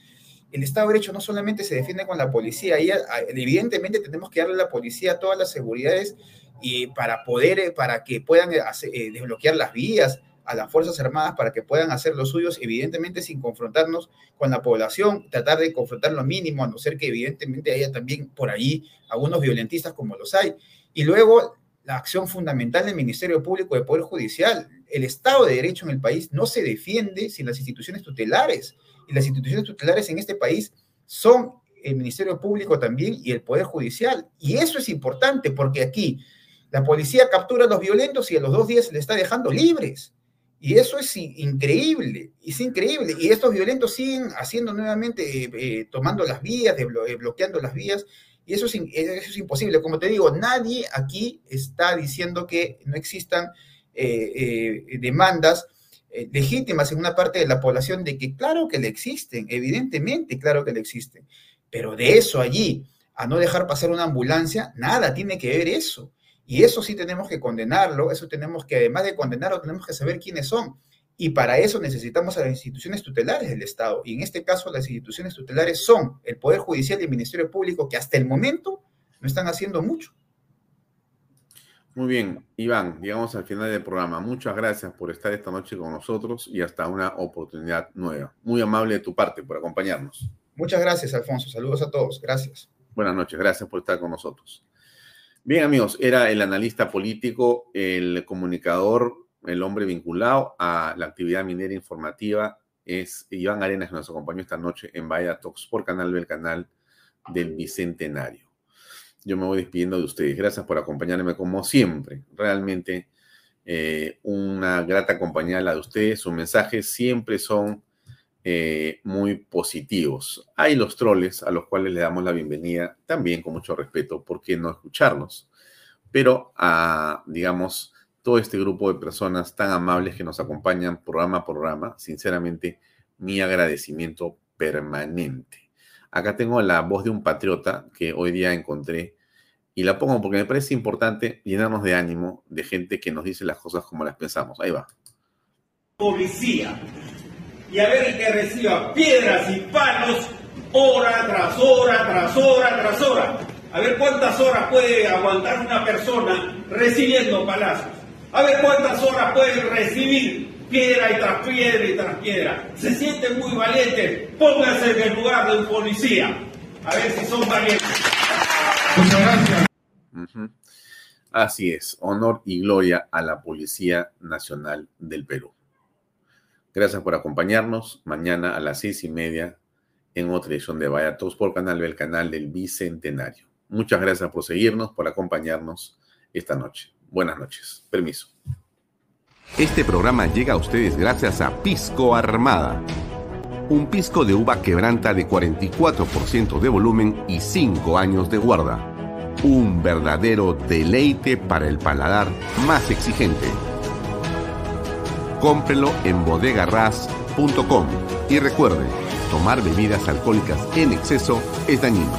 el Estado de Derecho no solamente se defiende con la policía, y evidentemente tenemos que darle a la policía todas las seguridades y para poder, eh, para que puedan eh, eh, desbloquear las vías a las Fuerzas Armadas para que puedan hacer los suyos, evidentemente sin confrontarnos con la población, tratar de confrontar lo mínimo, a no ser que evidentemente haya también por ahí algunos violentistas como los hay. Y luego la acción fundamental del Ministerio Público de Poder Judicial. El Estado de Derecho en el país no se defiende sin las instituciones tutelares y las instituciones tutelares en este país son el Ministerio Público también y el Poder Judicial. Y eso es importante porque aquí la policía captura a los violentos y a los dos días les está dejando libres. Y eso es increíble, es increíble. Y estos violentos siguen haciendo nuevamente, eh, eh, tomando las vías, de blo bloqueando las vías. Y eso es, eso es, imposible. Como te digo, nadie aquí está diciendo que no existan eh, demandas eh, legítimas en una parte de la población de que claro que le existen, evidentemente claro que le existen, pero de eso allí a no dejar pasar una ambulancia, nada tiene que ver eso. Y eso sí tenemos que condenarlo, eso tenemos que, además de condenarlo, tenemos que saber quiénes son. Y para eso necesitamos a las instituciones tutelares del Estado. Y en este caso las instituciones tutelares son el Poder Judicial y el Ministerio Público, que hasta el momento no están haciendo mucho.
Muy bien, Iván, llegamos al final del programa. Muchas gracias por estar esta noche con nosotros y hasta una oportunidad nueva. Muy amable de tu parte por acompañarnos.
Muchas gracias, Alfonso. Saludos a todos. Gracias.
Buenas noches. Gracias por estar con nosotros. Bien, amigos, era el analista político, el comunicador, el hombre vinculado a la actividad minera informativa. Es Iván Arenas que nos acompañó esta noche en Vaya Talks por Canal B, el canal del Bicentenario yo me voy despidiendo de ustedes. Gracias por acompañarme como siempre. Realmente eh, una grata compañía la de ustedes. Sus mensajes siempre son eh, muy positivos. Hay los troles a los cuales le damos la bienvenida también con mucho respeto. ¿Por qué no escucharlos? Pero a, digamos, todo este grupo de personas tan amables que nos acompañan programa por programa, sinceramente, mi agradecimiento permanente. Acá tengo la voz de un patriota que hoy día encontré y la pongo porque me parece importante llenarnos de ánimo de gente que nos dice las cosas como las pensamos. Ahí va.
Policía. Y a ver el que reciba piedras y palos hora tras hora, tras hora, tras hora. A ver cuántas horas puede aguantar una persona recibiendo palazos. A ver cuántas horas puede recibir piedra y tras piedra y tras piedra. Se sienten muy valientes, pónganse en el lugar de un policía. A ver si son valientes.
Muchas gracias.
Así es, honor y gloria a la Policía Nacional del Perú. Gracias por acompañarnos mañana a las seis y media en otra edición de Vaya Todos por Canal B, el canal del Bicentenario. Muchas gracias por seguirnos, por acompañarnos esta noche. Buenas noches. Permiso.
Este programa llega a ustedes gracias a Pisco Armada. Un pisco de uva quebranta de 44% de volumen y 5 años de guarda. Un verdadero deleite para el paladar más exigente. Cómprelo en bodegarras.com y recuerde, tomar bebidas alcohólicas en exceso es dañino.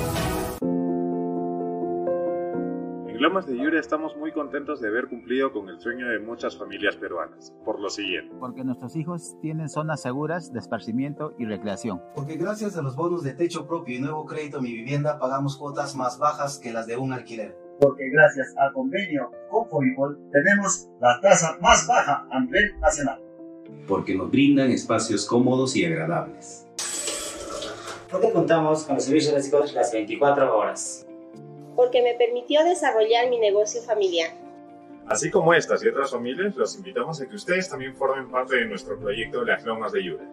En Lomas de Yura estamos muy contentos de haber cumplido con el sueño de muchas familias peruanas, por lo siguiente.
Porque nuestros hijos tienen zonas seguras de esparcimiento y recreación.
Porque gracias a los bonos de techo propio y nuevo crédito Mi Vivienda pagamos cuotas más bajas que las de un alquiler.
Porque gracias al convenio con Fovipol tenemos la tasa más baja a nivel nacional.
Porque nos brindan espacios cómodos y agradables.
Porque contamos con los servicios básicos las 24 horas
porque me permitió desarrollar mi negocio familiar.
Así como estas y otras familias, los invitamos a que ustedes también formen parte de nuestro proyecto Las Lomas de Yura.